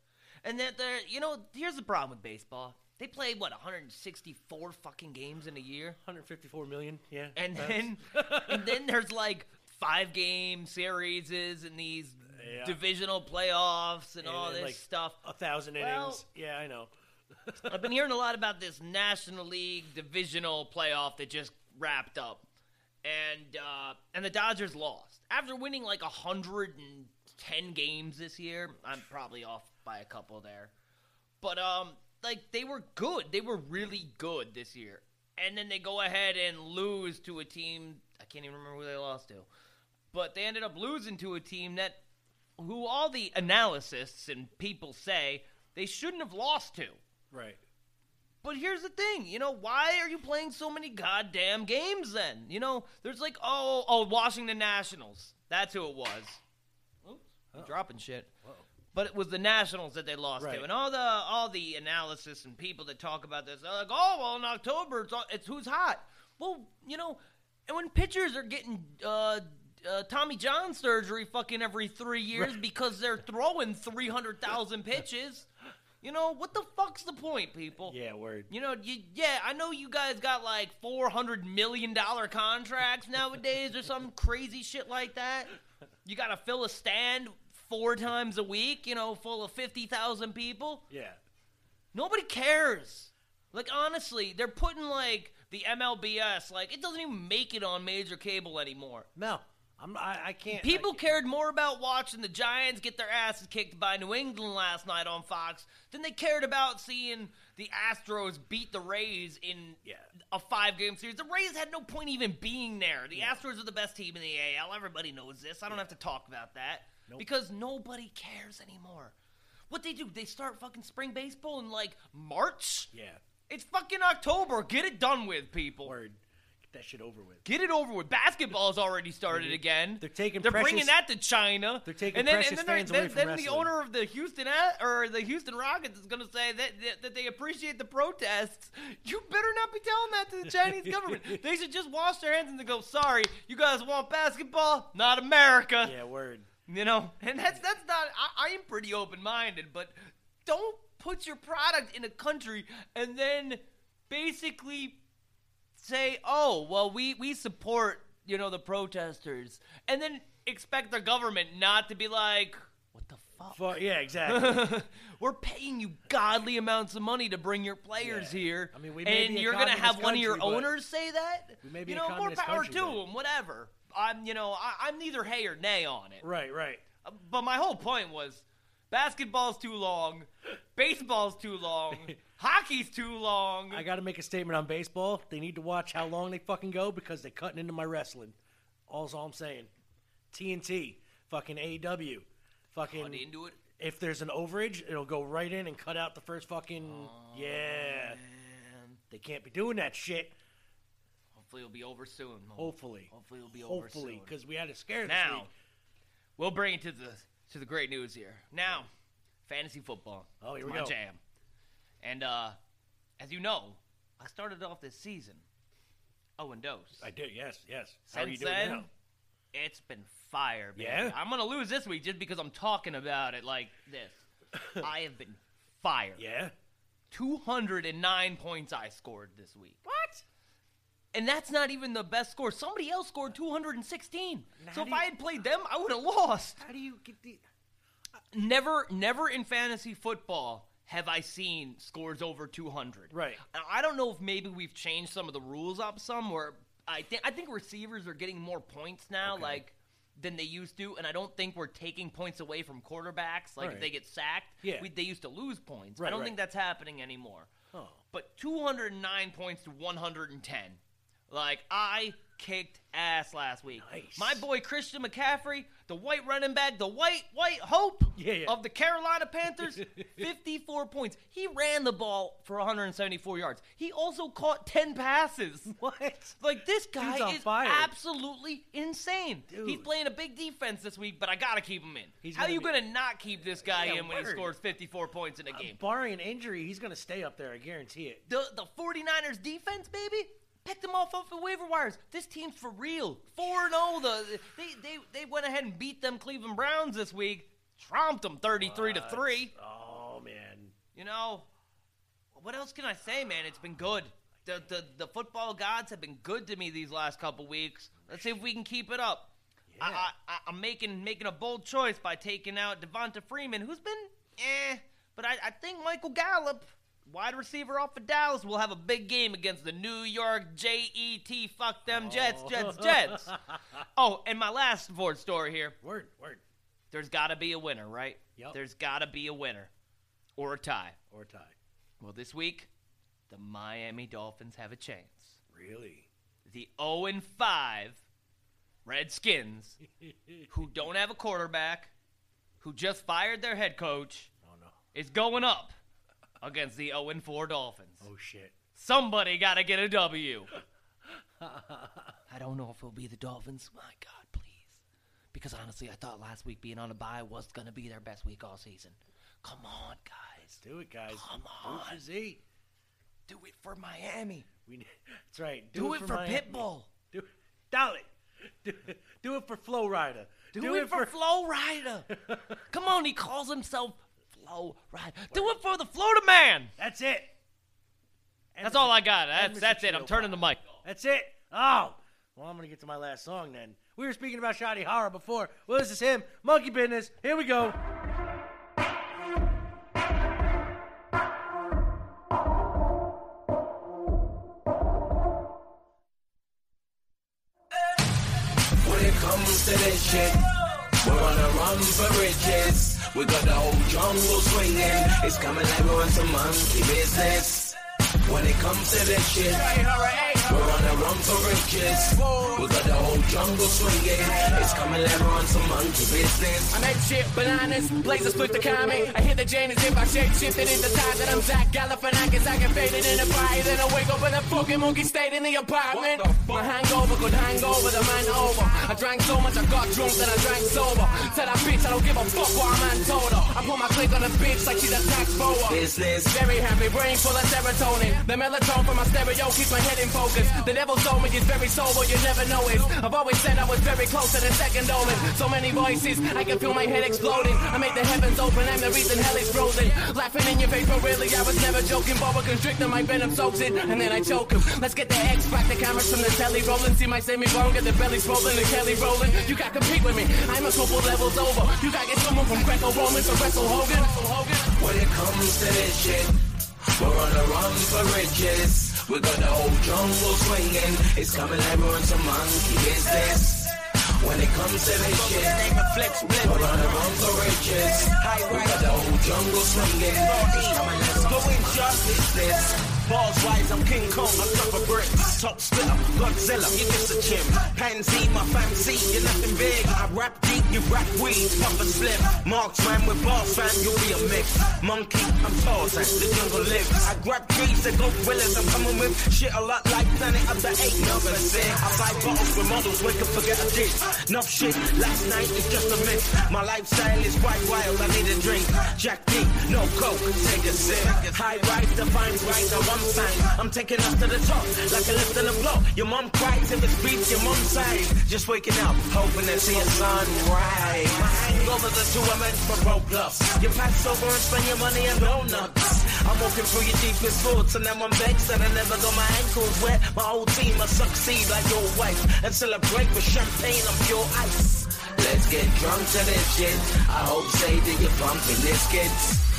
[SPEAKER 3] And that they're, you know, here's the problem with baseball. They play what 164 fucking games in a year,
[SPEAKER 2] 154 million. Yeah.
[SPEAKER 3] and
[SPEAKER 2] that's-
[SPEAKER 3] then and then there's like five game series and these
[SPEAKER 2] Yeah.
[SPEAKER 3] divisional playoffs and,
[SPEAKER 2] And
[SPEAKER 3] all this
[SPEAKER 2] like,
[SPEAKER 3] stuff.
[SPEAKER 2] a thousand
[SPEAKER 3] Well-
[SPEAKER 2] innings. Yeah, I know.
[SPEAKER 3] I've been hearing a lot about this National League divisional playoff that just wrapped up, and uh, and the Dodgers lost after winning like hundred and ten games this year. I'm probably off by a couple there, but um, like they were good. They were really good this year, and then they go ahead and lose to a team. I can't even remember who they lost to, but they ended up losing to a team that, who all the analysts and people say they shouldn't have lost to.
[SPEAKER 2] Right.
[SPEAKER 3] But here's the thing, you know, why are you playing so many goddamn games then? You know, there's like, oh, oh, Washington Nationals. That's who it was. Oops, I'm dropping shit. But it was the Nationals that they lost
[SPEAKER 2] Right.
[SPEAKER 3] to, and all the all the analysis and people that talk about this, they're like, oh, well, in October it's, all, it's who's hot. Well, you know, and when pitchers are getting uh, uh, Tommy John surgery fucking every three years
[SPEAKER 2] Right.
[SPEAKER 3] because they're throwing three hundred thousand pitches. You know what the fuck's the point, people?
[SPEAKER 2] Yeah, word.
[SPEAKER 3] You know, you, yeah, I know you guys got like four hundred million dollar contracts nowadays or some crazy shit like that. You got to fill a stand four times a week, you know, full of fifty thousand people.
[SPEAKER 2] Yeah.
[SPEAKER 3] Nobody cares. Like honestly, they're putting like the MLBS, like it doesn't even make it on major cable anymore.
[SPEAKER 2] No, I'm. I, I can't.
[SPEAKER 3] People cared more about watching the Giants get their asses kicked by New England last night on Fox than they cared about seeing the Astros beat the Rays in a five-game series. The Rays had no point even being there. The Astros are the best team in the AL. Everybody knows this. I don't have to talk about that because nobody cares anymore. What they do? They start fucking spring baseball in like March.
[SPEAKER 2] Yeah.
[SPEAKER 3] It's fucking October. Get it done with, people.
[SPEAKER 2] Word. Get that shit over with.
[SPEAKER 3] Get it over with. Basketball's already started again.
[SPEAKER 2] They're taking
[SPEAKER 3] They're
[SPEAKER 2] precious-
[SPEAKER 3] bringing that to China.
[SPEAKER 2] They're taking
[SPEAKER 3] and then,
[SPEAKER 2] precious
[SPEAKER 3] and then,
[SPEAKER 2] fans
[SPEAKER 3] then,
[SPEAKER 2] away from
[SPEAKER 3] then the owner of the Houston or the Houston Rockets is going to say that, that that they appreciate the protests. You better not be telling that to the Chinese government. They should just wash their hands and go, "Sorry, you guys want basketball? Not America."
[SPEAKER 2] Yeah, word.
[SPEAKER 3] You know, and that's that's not. I, I am pretty open minded, but don't put your product in a country and then basically say, "Oh, well, we we support you know the protesters," and then expect the government not to be like, "What the fuck?"
[SPEAKER 2] Fu- yeah, exactly.
[SPEAKER 3] We're paying you godly amounts of money to bring your players
[SPEAKER 2] Yeah.
[SPEAKER 3] here,
[SPEAKER 2] I mean, we
[SPEAKER 3] and you're gonna have one of your owners say that.
[SPEAKER 2] We may be
[SPEAKER 3] you know, more power
[SPEAKER 2] country,
[SPEAKER 3] to them. Whatever. I'm, you know, I, I'm neither hay or nay on it.
[SPEAKER 2] Right, right.
[SPEAKER 3] Uh, But my whole point was basketball's too long, baseball's too long, hockey's too long.
[SPEAKER 2] I got to make a statement on baseball. They need to watch how long they fucking go because they're cutting into my wrestling. All's all I'm saying. TNT, fucking AEW, fucking.
[SPEAKER 3] Cut into it?
[SPEAKER 2] If there's an overage, it'll go right in and cut out the first fucking. yeah. They can't be doing that shit.
[SPEAKER 3] Hopefully it'll be over soon.
[SPEAKER 2] Hopefully.
[SPEAKER 3] Hopefully it'll be over
[SPEAKER 2] Hopefully,
[SPEAKER 3] soon.
[SPEAKER 2] because we had a scare this
[SPEAKER 3] Now, we'll bring it to the to the great news here. Now, fantasy football.
[SPEAKER 2] Oh, here
[SPEAKER 3] It's
[SPEAKER 2] we
[SPEAKER 3] my
[SPEAKER 2] go.
[SPEAKER 3] jam. And uh, as you know, I started off this season. Oh, and dose.
[SPEAKER 2] I did, yes, yes. How are you
[SPEAKER 3] Since
[SPEAKER 2] doing
[SPEAKER 3] then,
[SPEAKER 2] now?
[SPEAKER 3] it's been fire, baby.
[SPEAKER 2] Yeah?
[SPEAKER 3] I'm gonna lose this week just because I'm talking about it like this. I have been fire.
[SPEAKER 2] Yeah.
[SPEAKER 3] 209 points I scored this week.
[SPEAKER 2] What?
[SPEAKER 3] And that's not even the best score. Somebody else scored 216.
[SPEAKER 2] Now
[SPEAKER 3] so if
[SPEAKER 2] do
[SPEAKER 3] I had played them, I would have lost.
[SPEAKER 2] How do you get the?
[SPEAKER 3] Never, never in fantasy football have I seen scores over 200.
[SPEAKER 2] Right.
[SPEAKER 3] I don't know if maybe we've changed some of the rules up some where I think I think receivers are getting more points now,
[SPEAKER 2] Okay.
[SPEAKER 3] like than they used to, and I don't think we're taking points away from quarterbacks. Like if they get sacked,
[SPEAKER 2] Yeah.
[SPEAKER 3] we, they used to lose points.
[SPEAKER 2] Right, I
[SPEAKER 3] don't
[SPEAKER 2] right.
[SPEAKER 3] think that's happening anymore.
[SPEAKER 2] Oh.
[SPEAKER 3] But 209 points to 110. Like I kicked ass last week.
[SPEAKER 2] Nice.
[SPEAKER 3] My boy Christian McCaffrey, the white running back, the white white hope
[SPEAKER 2] Yeah, yeah.
[SPEAKER 3] of the Carolina Panthers, 54 points. He ran the ball for 174 yards. He also caught 10 passes.
[SPEAKER 2] What?
[SPEAKER 3] Like this guy is
[SPEAKER 2] fire.
[SPEAKER 3] absolutely insane. He's playing a big defense this week, but I gotta keep him in.
[SPEAKER 2] He's
[SPEAKER 3] How
[SPEAKER 2] gonna
[SPEAKER 3] you
[SPEAKER 2] be-
[SPEAKER 3] gonna not keep this guy
[SPEAKER 2] Yeah,
[SPEAKER 3] in when he
[SPEAKER 2] word.
[SPEAKER 3] scores 54 points in a uh, game?
[SPEAKER 2] Barring an injury, he's going to stay up there. I guarantee it.
[SPEAKER 3] The the 49ers defense, baby, picked them off off the waiver wires. This team's for real. 4 0. The they, they they went ahead and beat them Cleveland Browns this week. Tromped them 33 to 3.
[SPEAKER 2] Oh man.
[SPEAKER 3] You know, what else can I say, man? It's been good. The, the the football gods have been good to me these last couple weeks. Let's see if we can keep it up. I, I, I, I'm making making a bold choice by taking out Devonta Freeman, who's been eh, but I, I think Michael Gallup, wide receiver off of Dallas, will have a big game against the New York J E T fuck them Jets, oh. Jets, Jets. oh, and my last Ford story here.
[SPEAKER 2] Word, word.
[SPEAKER 3] There's got to be a winner, right?
[SPEAKER 2] Yep.
[SPEAKER 3] There's got to be a winner, or a tie.
[SPEAKER 2] Or a tie.
[SPEAKER 3] Well, this week, the Miami Dolphins have a chance.
[SPEAKER 2] Really?
[SPEAKER 3] The 0 and 5 Redskins, who don't have a quarterback, who just fired their head coach,
[SPEAKER 2] Oh no.
[SPEAKER 3] is going up against the 0 and 4 Dolphins.
[SPEAKER 2] Oh shit.
[SPEAKER 3] Somebody got to get a W. I don't know if it'll be the Dolphins. My God, please. Because honestly, I thought last week being on a bye was going to be their best week all season. Come on, guys.
[SPEAKER 2] Do it, guys.
[SPEAKER 3] Come
[SPEAKER 2] Do it
[SPEAKER 3] on.
[SPEAKER 2] for Z.
[SPEAKER 3] Do it for Miami.
[SPEAKER 2] We, that's right.
[SPEAKER 3] Do, it for,
[SPEAKER 2] Miami.
[SPEAKER 3] Pitbull.
[SPEAKER 2] Do, Dolly. Do, do it for Flo Rida.
[SPEAKER 3] Do, it, for, Flo Rida. Come on, he calls himself Oh, Flo Rida. Do it for the Florida man.
[SPEAKER 2] That's it.
[SPEAKER 3] That's all I got. That's that's it. I'm turning the mic.
[SPEAKER 2] That's it. Oh. Well, I'm gonna get to my last song then. We were speaking about Shotty Horroh before. Well, this is him. Monkey Business. Here we go.
[SPEAKER 5] When it comes to this shit, we're on a run for riches. We got the whole jungle swinging. It's coming like we're on some monkey business. When it comes to this shit, we're on a run for riches. We got the whole jungle swinging. It's coming we're on some monkey business.
[SPEAKER 15] I'm that shit bananas, blazers split the comment. I hit the as if I shape shifted in the time that I'm Zach Galifianakis. I get faded in the fire, then I wake up in a fucking monkey state in the apartment. My hangover could hang over the man over. I drank so much I got drunk, then I drank sober. Tell that bitch I don't give a fuck what a man told her. I put my click on the bitch like she's a tax boa.
[SPEAKER 5] Business.
[SPEAKER 15] Very happy, brain full of serotonin. The melatonin from my stereo keeps my head in focus. The devil told me it's very sober, you never know it. I've always said I was very close to the second omen. So many voices, I can feel my head exploding. I made the heavens open, I'm the reason hell is frozen. Laughing in your face, but really I was never joking. Boba constrictor, my venom soaks it, and then I choke him. Let's get the X back, the cameras from the telly rolling. See my semi bone, get the belly swollen, the Kelly rolling. You can't compete with me, I'm a couple levels over. You gotta get someone from Greco Roman to Wrestle Hogan.
[SPEAKER 5] When it comes to this shit, we're on a run for riches. We got the whole jungle swinging. It's coming like we're some monkey business. When it comes to this shit, we're on a run for riches. We got the whole jungle swinging. It's coming like some monkey business.
[SPEAKER 16] Balls wise, I'm King Kong, on top of bricks. Top splitter, Godzilla, you miss a chim. Pansy, my fancy, you're nothing big. I rap deep, you rap weed, pop a slip. Marksman with boss fam, you'll be a mix. Monkey, I'm Tarzan, the jungle lives. I grab trees and go willis, I'm coming with shit a lot like Planet of the Eight. Never sick. I buy bottles with models, we can forget a dish. Enough shit, last night is just a myth. My lifestyle is quite wild, I need a drink. Jack D, no coke, take a sip. High rise, divine right, now I'm. Taking us to the top, like a lift in a block. Your mom cries if it's beats your mom's side. Just waking up, hoping to see a sunrise. My hangovers are too immense for Plus. You pass over and spend your money on donuts. I'm walking through your deepest thoughts, and now I'm vexed that I never got my ankles wet. My whole team must succeed like your wife and celebrate with champagne on pure ice.
[SPEAKER 5] Let's get drunk to this shit. I hope say that you're pumping this kids.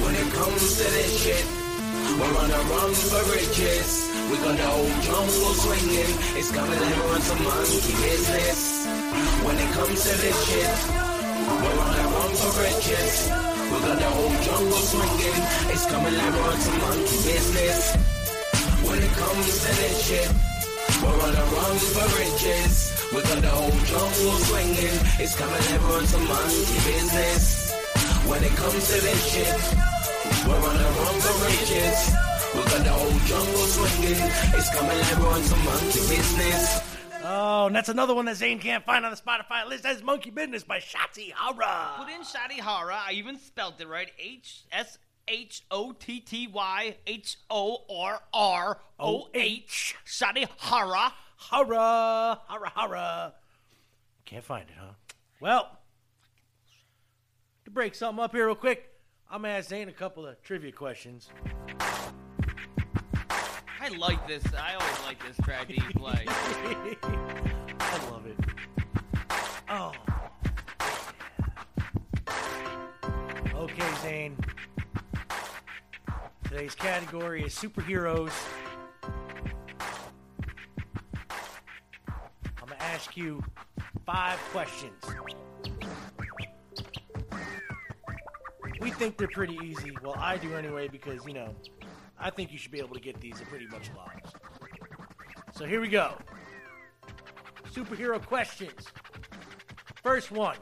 [SPEAKER 5] When it comes to this shit, we're on a run for riches. We got the whole jungle swinging. It's coming we're on some monkey business. When it comes to this shit, we're on a run for riches. We got the whole jungle swinging. It's coming we're on some monkey business. When it comes to this shit, we're on a run for riches. We got the whole jungle swinging. It's coming we're on some monkey business. When it comes to this shit, we're on a run for riches. We got the whole jungle swinging. It's coming like we're on some monkey business.
[SPEAKER 2] Oh, and that's another one that Zane can't find on the Spotify list. That's Monkey Business by Shotty Horroh.
[SPEAKER 3] Put in Shotty Horroh. I even spelled it right. H S H O T T Y H O R R O H. Shotty Horroh.
[SPEAKER 2] Hara, Hara, Hara. Can't find it, huh? Well, break something up here real quick, I'm gonna ask Zane a couple of trivia questions.
[SPEAKER 3] I like this. I always like this track that you play.
[SPEAKER 2] I love it. Oh. Okay, Zane. Today's category is superheroes. I'm gonna ask you five questions. We think they're pretty easy. Well, I do anyway because, you know, I think you should be able to get these. They're pretty much locks. So here we go. Superhero questions. First one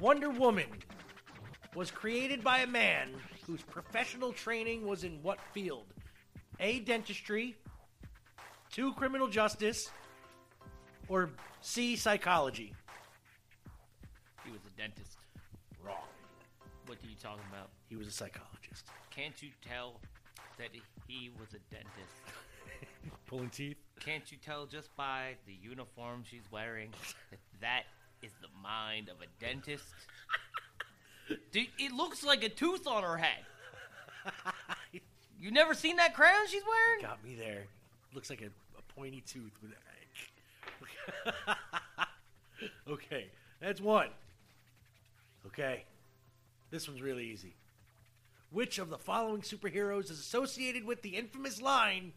[SPEAKER 2] Wonder Woman was created by a man whose professional training was in what field? A. Dentistry, two. Criminal justice, or C. Psychology?
[SPEAKER 3] A dentist.
[SPEAKER 2] Wrong.
[SPEAKER 3] What are you talking about?
[SPEAKER 2] He was a psychologist.
[SPEAKER 3] Can't you tell that he was a dentist?
[SPEAKER 2] Pulling teeth?
[SPEAKER 3] Can't you tell just by the uniform she's wearing that that is the mind of a dentist? Dude, it looks like a tooth on her head. You never seen that crown she's wearing?
[SPEAKER 2] Got me there. Looks like a, a pointy tooth with Okay, that's one. Okay. This one's really easy. Which of the following superheroes is associated with the infamous line,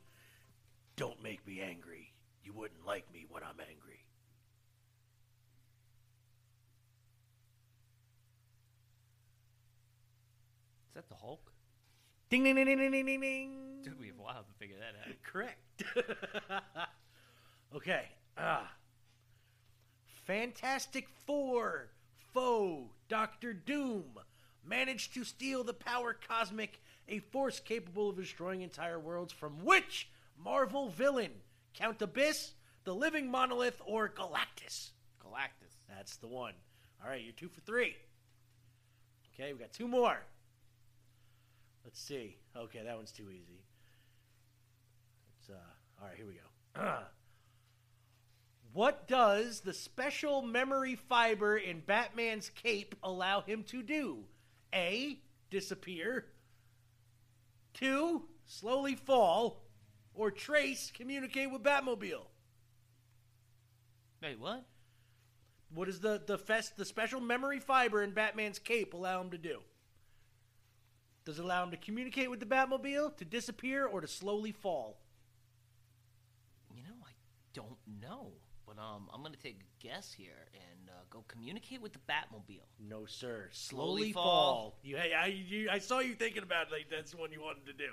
[SPEAKER 2] Don't make me angry. You wouldn't like me when I'm angry.
[SPEAKER 3] Is that the Hulk?
[SPEAKER 2] Ding ding ding ding ding ding ding ding.
[SPEAKER 3] Took me a while to figure that out.
[SPEAKER 2] Correct. okay. Ah. Fantastic Four foe Doctor Doom managed to steal the power cosmic, a force capable of destroying entire worlds from which Marvel villain? Count Abyss, the Living Monolith, or Galactus?
[SPEAKER 3] Galactus.
[SPEAKER 2] That's the one. All right, you're two for three. Okay, we got two more. Let's see. Okay, that one's too easy. It's uh all right, here we go. what does the special memory fiber in Batman's cape allow him to do? A. Disappear. Two. Slowly fall. Or trace communicate with Batmobile.
[SPEAKER 3] Wait, what?
[SPEAKER 2] What does the the fest the special memory fiber in Batman's cape allow him to do? Does it allow him to communicate with the Batmobile, to disappear, or to slowly fall?
[SPEAKER 3] You know, I don't know. But um, I'm gonna take a guess here and uh, go communicate with the Batmobile.
[SPEAKER 2] No, sir.
[SPEAKER 3] Slowly
[SPEAKER 2] Slowly,
[SPEAKER 3] fall.
[SPEAKER 2] fall. You, I, I, you, I saw you thinking about it, like that's the one you wanted to do.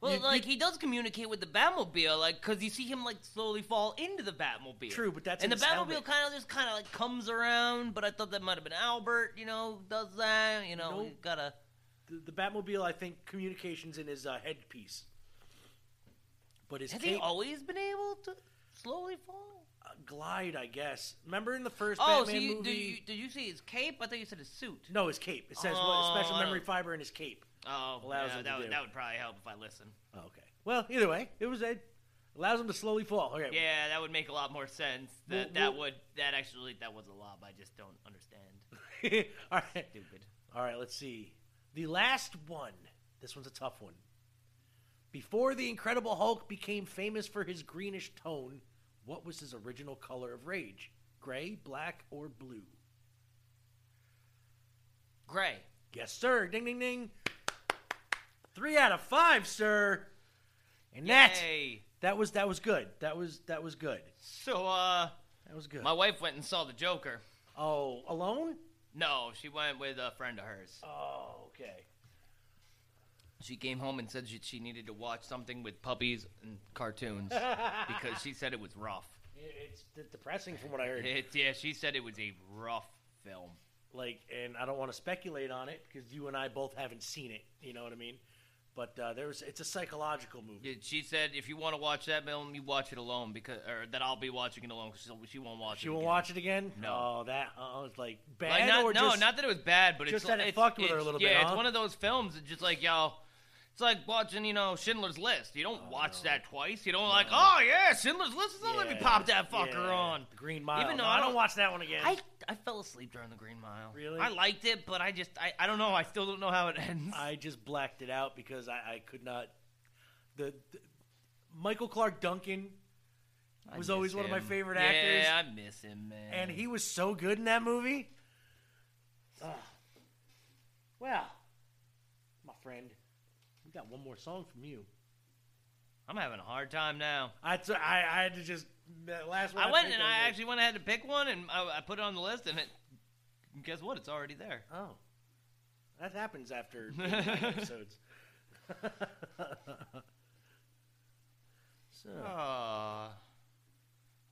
[SPEAKER 3] Well,
[SPEAKER 2] You-
[SPEAKER 3] like he does communicate with the Batmobile, like because you see him like slowly fall into the Batmobile.
[SPEAKER 2] True, but that's
[SPEAKER 3] and the
[SPEAKER 2] in his
[SPEAKER 3] Batmobile
[SPEAKER 2] helmet.
[SPEAKER 3] kind of just kind of like comes around. But I thought that might have been Albert. You know, does that? You know,
[SPEAKER 2] Nope.
[SPEAKER 3] gotta.
[SPEAKER 2] The, the Batmobile, I think, communications in his uh, headpiece. But his
[SPEAKER 3] Has
[SPEAKER 2] cape,
[SPEAKER 3] he always been able to slowly fall?
[SPEAKER 2] Glide, I guess. Remember in the first
[SPEAKER 3] Oh, so
[SPEAKER 2] Batman
[SPEAKER 3] you,
[SPEAKER 2] movie?
[SPEAKER 3] did you did you see his cape? I thought you said his suit.
[SPEAKER 2] No, his cape. It says what
[SPEAKER 3] Oh,
[SPEAKER 2] special memory
[SPEAKER 3] oh.
[SPEAKER 2] fiber in his cape.
[SPEAKER 3] Oh,
[SPEAKER 2] Allows
[SPEAKER 3] yeah,
[SPEAKER 2] him
[SPEAKER 3] that, would,
[SPEAKER 2] do.
[SPEAKER 3] that would probably help if I listen.
[SPEAKER 2] Oh, okay. Well, either way, it was a allows him to slowly fall. Okay.
[SPEAKER 3] Yeah, that would make a lot more sense. That
[SPEAKER 2] Well,
[SPEAKER 3] that
[SPEAKER 2] well-
[SPEAKER 3] would that actually that was a lot. I just don't understand.
[SPEAKER 2] All right.
[SPEAKER 3] Stupid.
[SPEAKER 2] All right, let's see. The last one. This one's a tough one. Before the Incredible Hulk became famous for his greenish tone, what was his original color of rage? Gray, black, or blue?
[SPEAKER 3] Gray.
[SPEAKER 2] Yes, sir. Ding, ding, ding. Three out of five, sir. And that
[SPEAKER 3] Yay.
[SPEAKER 2] that was that was good. That was that was good.
[SPEAKER 3] So uh,
[SPEAKER 2] That was good.
[SPEAKER 3] my wife went and saw the Joker.
[SPEAKER 2] Oh, alone?
[SPEAKER 3] No, she went with a friend of hers.
[SPEAKER 2] Oh, okay.
[SPEAKER 3] She came home and said she, she needed to watch something with puppies and cartoons because she said it was rough.
[SPEAKER 2] It's d- depressing from what I heard.
[SPEAKER 3] It, yeah, she said it was a rough film.
[SPEAKER 2] like and i don't want to speculate on it because you and i both haven't seen it you know what i mean but uh, there's it's a psychological movie
[SPEAKER 3] Yeah, She said if you want to watch that film, you watch it alone because, or that I'll be watching it alone because she won't watch it.
[SPEAKER 2] she
[SPEAKER 3] it.
[SPEAKER 2] won't
[SPEAKER 3] again.
[SPEAKER 2] watch it again
[SPEAKER 3] No.
[SPEAKER 2] oh that uh, it's like bad
[SPEAKER 3] Like, not,
[SPEAKER 2] or
[SPEAKER 3] no,
[SPEAKER 2] just
[SPEAKER 3] not that it was bad, but it's
[SPEAKER 2] just
[SPEAKER 3] it's
[SPEAKER 2] that it
[SPEAKER 3] it's,
[SPEAKER 2] fucked with her a
[SPEAKER 3] it's-
[SPEAKER 2] little
[SPEAKER 3] yeah,
[SPEAKER 2] bit,
[SPEAKER 3] it's
[SPEAKER 2] huh?
[SPEAKER 3] one of those films. that just like yo, It's like watching, you know, Schindler's List. You don't
[SPEAKER 2] Oh,
[SPEAKER 3] watch that twice. You don't like, oh yeah, Schindler's List. So let me pop that fucker
[SPEAKER 2] yeah.
[SPEAKER 3] on.
[SPEAKER 2] The Green Mile.
[SPEAKER 3] Even though
[SPEAKER 2] No,
[SPEAKER 3] I
[SPEAKER 2] I don't
[SPEAKER 3] don't
[SPEAKER 2] watch that one again.
[SPEAKER 3] I I fell asleep during the Green Mile.
[SPEAKER 2] Really?
[SPEAKER 3] I liked it, but I just I, I don't know. I still don't know how it ends.
[SPEAKER 2] I just blacked it out because I, I could not. The, the Michael Clarke Duncan was always one of my favorite
[SPEAKER 3] yeah,
[SPEAKER 2] actors.
[SPEAKER 3] Yeah, I miss him, man.
[SPEAKER 2] and he was so good in that movie. Ah. well, my friend, we got one more song from you.
[SPEAKER 3] I'm having a hard time now.
[SPEAKER 2] I, t- I, I had to just that last one.
[SPEAKER 3] I went and I
[SPEAKER 2] like,
[SPEAKER 3] actually went ahead to pick one, and I, I put it on the list, and it. Guess what? It's already there.
[SPEAKER 2] Oh, that happens after episodes. so.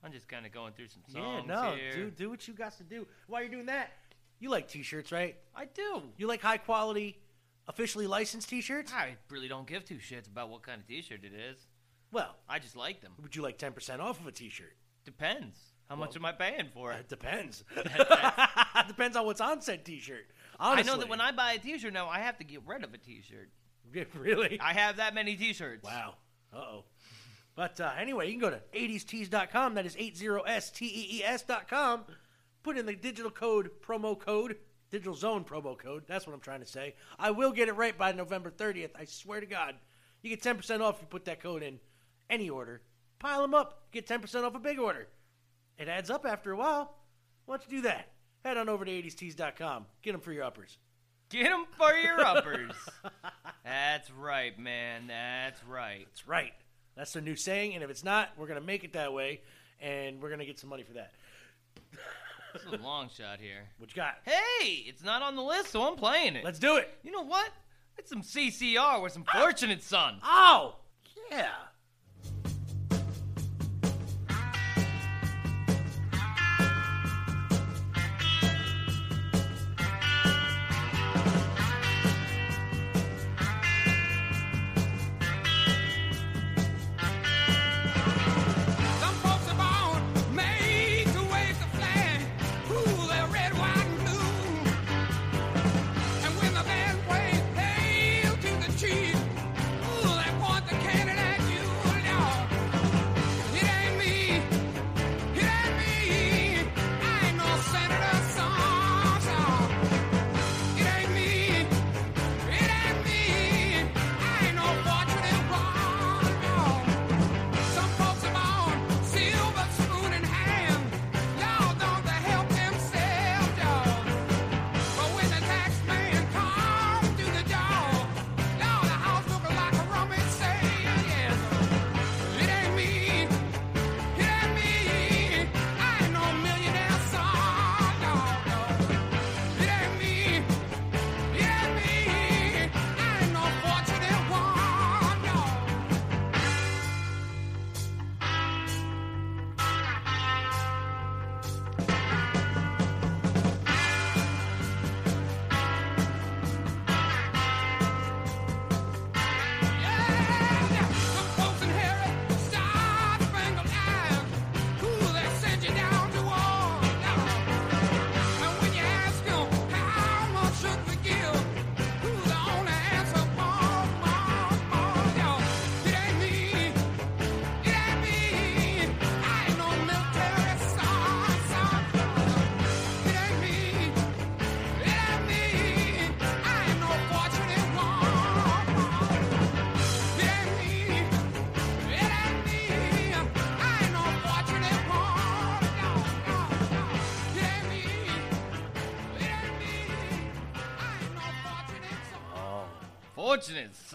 [SPEAKER 3] I'm just kind of going through some
[SPEAKER 2] Yeah,
[SPEAKER 3] songs
[SPEAKER 2] no,
[SPEAKER 3] here.
[SPEAKER 2] do do what you got to do. While you're doing that, you like t-shirts, right?
[SPEAKER 3] I do.
[SPEAKER 2] You like high quality, officially licensed t-shirts?
[SPEAKER 3] I really don't give two shits about what kind of T-shirt it is.
[SPEAKER 2] Well,
[SPEAKER 3] I just like them.
[SPEAKER 2] would you like 10% off of a t-shirt?
[SPEAKER 3] Depends. How much am I paying for it?
[SPEAKER 2] It depends. depends on what's on said t-shirt.
[SPEAKER 3] I
[SPEAKER 2] Honestly.
[SPEAKER 3] know that when I buy a T-shirt now, I have to get rid of a T-shirt.
[SPEAKER 2] Really?
[SPEAKER 3] I have that many T-shirts.
[SPEAKER 2] Wow. Uh-oh. But uh, anyway, you can go to 80stees.com. That is 80stees.com. Put in the digital code, promo code, digital zone promo code. That's what I'm trying to say. I will get it right by November 30th. I swear to God. You get 10% off if you put that code in any order. Pile them up. Get 10% off a big order. It adds up after a while. Why don't you do that? Head on over to 80stees.com. Get them for your uppers.
[SPEAKER 3] Get them for your uppers. That's right, man. That's right.
[SPEAKER 2] That's right. That's the new saying, and if it's not, we're gonna make it that way, and we're gonna get some money for that.
[SPEAKER 3] This is a long shot here.
[SPEAKER 2] What you got?
[SPEAKER 3] Hey, it's not on the list, so I'm playing it.
[SPEAKER 2] Let's do it.
[SPEAKER 3] You know what? It's some CCR with some Fortunate Son.
[SPEAKER 2] Oh, yeah.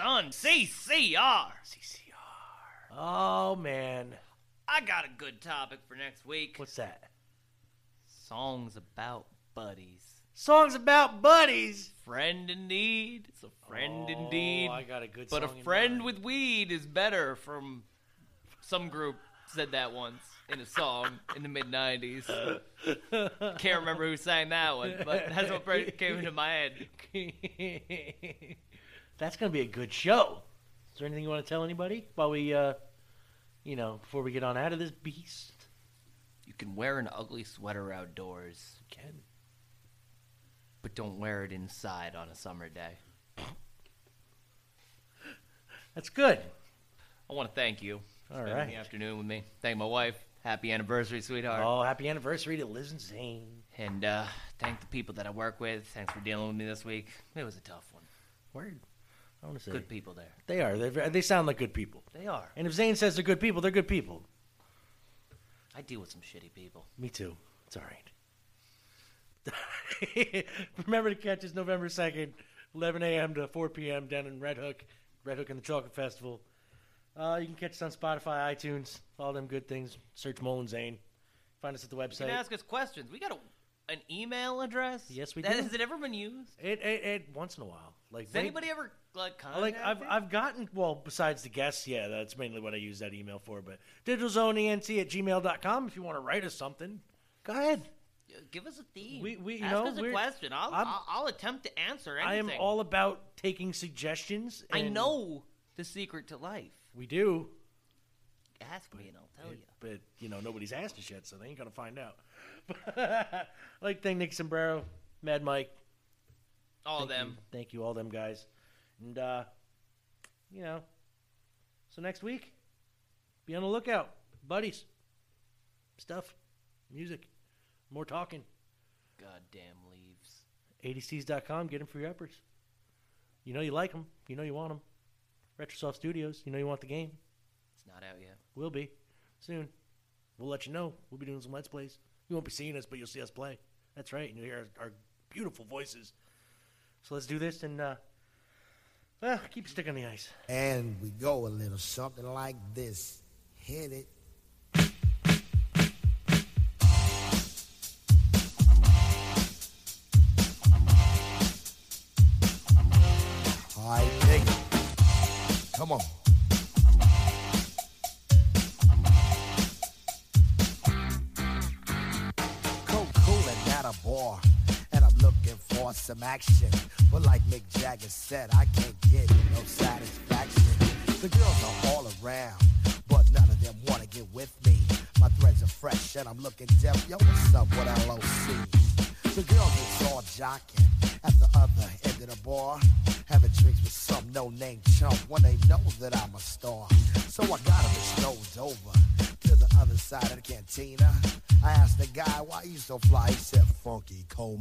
[SPEAKER 11] Fortunate Son,
[SPEAKER 3] CCR.
[SPEAKER 2] Oh man,
[SPEAKER 3] I got a good topic for next week.
[SPEAKER 2] what's that?
[SPEAKER 3] Songs about buddies.
[SPEAKER 2] Songs about buddies.
[SPEAKER 3] Friend in need. It's a friend
[SPEAKER 2] Oh,
[SPEAKER 3] indeed.
[SPEAKER 2] I got a good
[SPEAKER 3] But a friend with weed is better from some group said that once in a song in the mid 90s. Can't remember who sang that one, but that's what came into my head.
[SPEAKER 2] That's gonna be a good show. Is there anything you want to tell anybody while we, uh, you know, before we get on out of this beast?
[SPEAKER 3] You can wear an ugly sweater outdoors, You
[SPEAKER 2] Can
[SPEAKER 3] but don't wear it inside on a summer day.
[SPEAKER 2] That's good.
[SPEAKER 3] I want to thank you.
[SPEAKER 2] All
[SPEAKER 3] for spending
[SPEAKER 2] right.
[SPEAKER 3] The afternoon with me. Thank my wife. Happy anniversary, sweetheart.
[SPEAKER 2] Oh, happy anniversary to Liz and Zane.
[SPEAKER 3] And uh, thank the people that I work with. Thanks for dealing with me this week. It was a tough one.
[SPEAKER 2] Word. I want to say
[SPEAKER 3] Good people there.
[SPEAKER 2] They are. They're, ve- they sound like good people.
[SPEAKER 3] They are.
[SPEAKER 2] And if Zane says they're good people, they're good people.
[SPEAKER 3] I deal with some shitty people.
[SPEAKER 2] Me too. It's all right. Remember to catch us November 2nd, 11 a.m. to 4 p.m. down in Red Hook, Red Hook and the Chocolate Festival. Uh, you can catch us on Spotify, iTunes, all them good things. Search Mole N' Zane. Find us at the
[SPEAKER 3] You
[SPEAKER 2] website.
[SPEAKER 3] can ask us questions. We got a, an email address.
[SPEAKER 2] Yes, we
[SPEAKER 3] That-
[SPEAKER 2] do.
[SPEAKER 3] Has it ever been used?
[SPEAKER 2] It, it, it once in a while. Like
[SPEAKER 3] Has
[SPEAKER 2] they-
[SPEAKER 3] anybody ever like contacted?
[SPEAKER 2] like I've I've gotten well besides the guests, yeah, that's mainly what I use that email for. But digitalzoneent at gmail.com if you want to write us something. Go ahead.
[SPEAKER 3] Give us a theme.
[SPEAKER 2] We- we- you
[SPEAKER 3] Ask
[SPEAKER 2] know,
[SPEAKER 3] us a question. I'll,
[SPEAKER 2] I'm-
[SPEAKER 3] I'll I'll attempt to answer anything.
[SPEAKER 2] I am
[SPEAKER 3] anything.
[SPEAKER 2] all about taking suggestions.
[SPEAKER 3] I
[SPEAKER 2] and
[SPEAKER 3] know the secret to life.
[SPEAKER 2] we do,
[SPEAKER 3] Ask me and I'll tell you.
[SPEAKER 2] but you know nobody's asked us yet, so they ain't gonna find out. like thank Nick Sombrero, Mad Mike,
[SPEAKER 3] All of
[SPEAKER 2] Thank
[SPEAKER 3] them.
[SPEAKER 2] you. Thank you, all them guys. And, uh, you know, so next week, be on the lookout. Buddies, stuff, music, more talking.
[SPEAKER 3] Goddamn leaves.
[SPEAKER 2] 80stees.com, get them for your uppers. You know you like them. You know you want them. Retrosoft Studios, you know you want the game.
[SPEAKER 3] It's not out yet.
[SPEAKER 2] Will be soon. We'll let you know. We'll be doing some Let's Plays. You won't be seeing us, but you'll see us play. That's right. And you'll hear our, our beautiful voices. So let's do this and, uh, well, keep your stick on the ice.
[SPEAKER 17] And we go a little something like this. Hit it. It. Come on. Some action. But like Mick Jagger said, I can't get no satisfaction. The girls are all around, but none of them wanna get with me. My threads are fresh, and I'm looking deaf. Yo, what's up with LOC? The girls is all jocking at the other end of the bar, having drinks with some no-name chump when they know that I'm a star. So I got them strolled over to the other side of the cantina. I asked the guy why you so fly. He said, "Funky Cold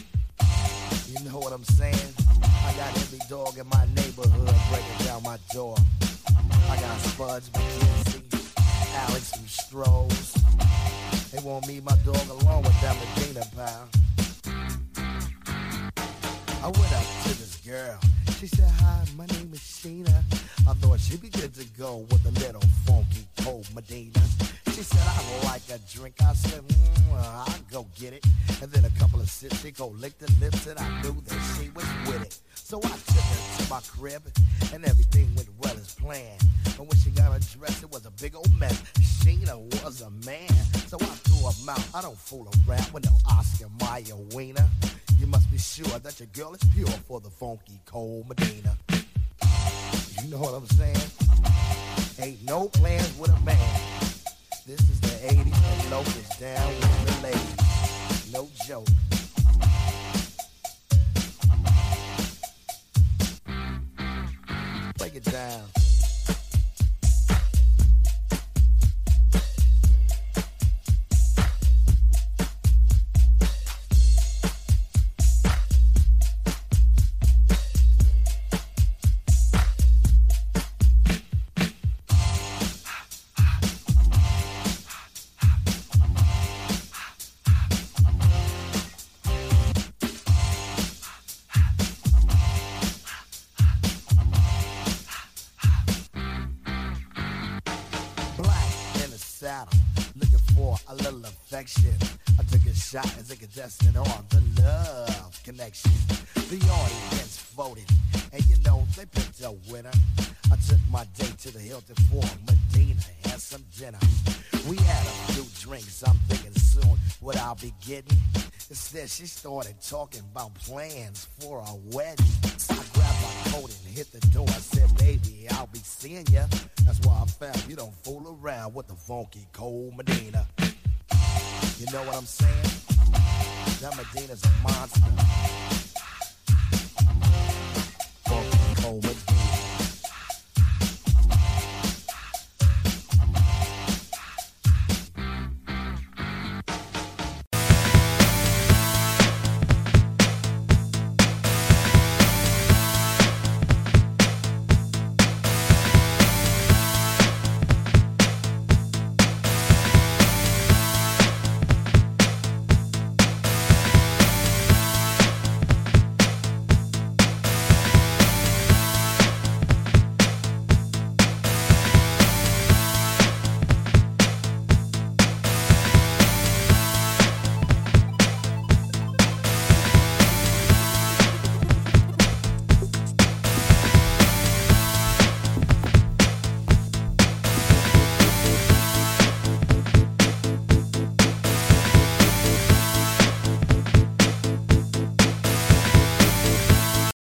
[SPEAKER 17] You know what I'm saying? I got every dog in my neighborhood breaking down my door. I got Spuds, MacKenzie, Alex, from Strohs. They want me, my dog, along with that Medina pal. I went up to this girl. She said, Hi, my name is Sheena. I thought she'd be good to go with a little funky cold Medina. She said, I like a drink. I said, mm, I'll go get it. And then a couple of sips, she go lick the lips, and I knew that she was with it. So I took her to my crib, and everything went well as planned. But when she got undressed, it was a big old mess. Sheena was a man, so I threw her mouth. I don't fool around with no Oscar Mayer wiener. You must be sure that your girl is pure for the funky Cold Medina. You know what I'm saying? Ain't no plans with a man. This is the 80s and locals down with the ladies. No joke. Break it down. She started talking about plans for a wedding. I grabbed my coat and hit the door. I said, baby, I'll be seeing ya. That's why I found you don't fool around with the funky Cold Medina. You know what I'm saying?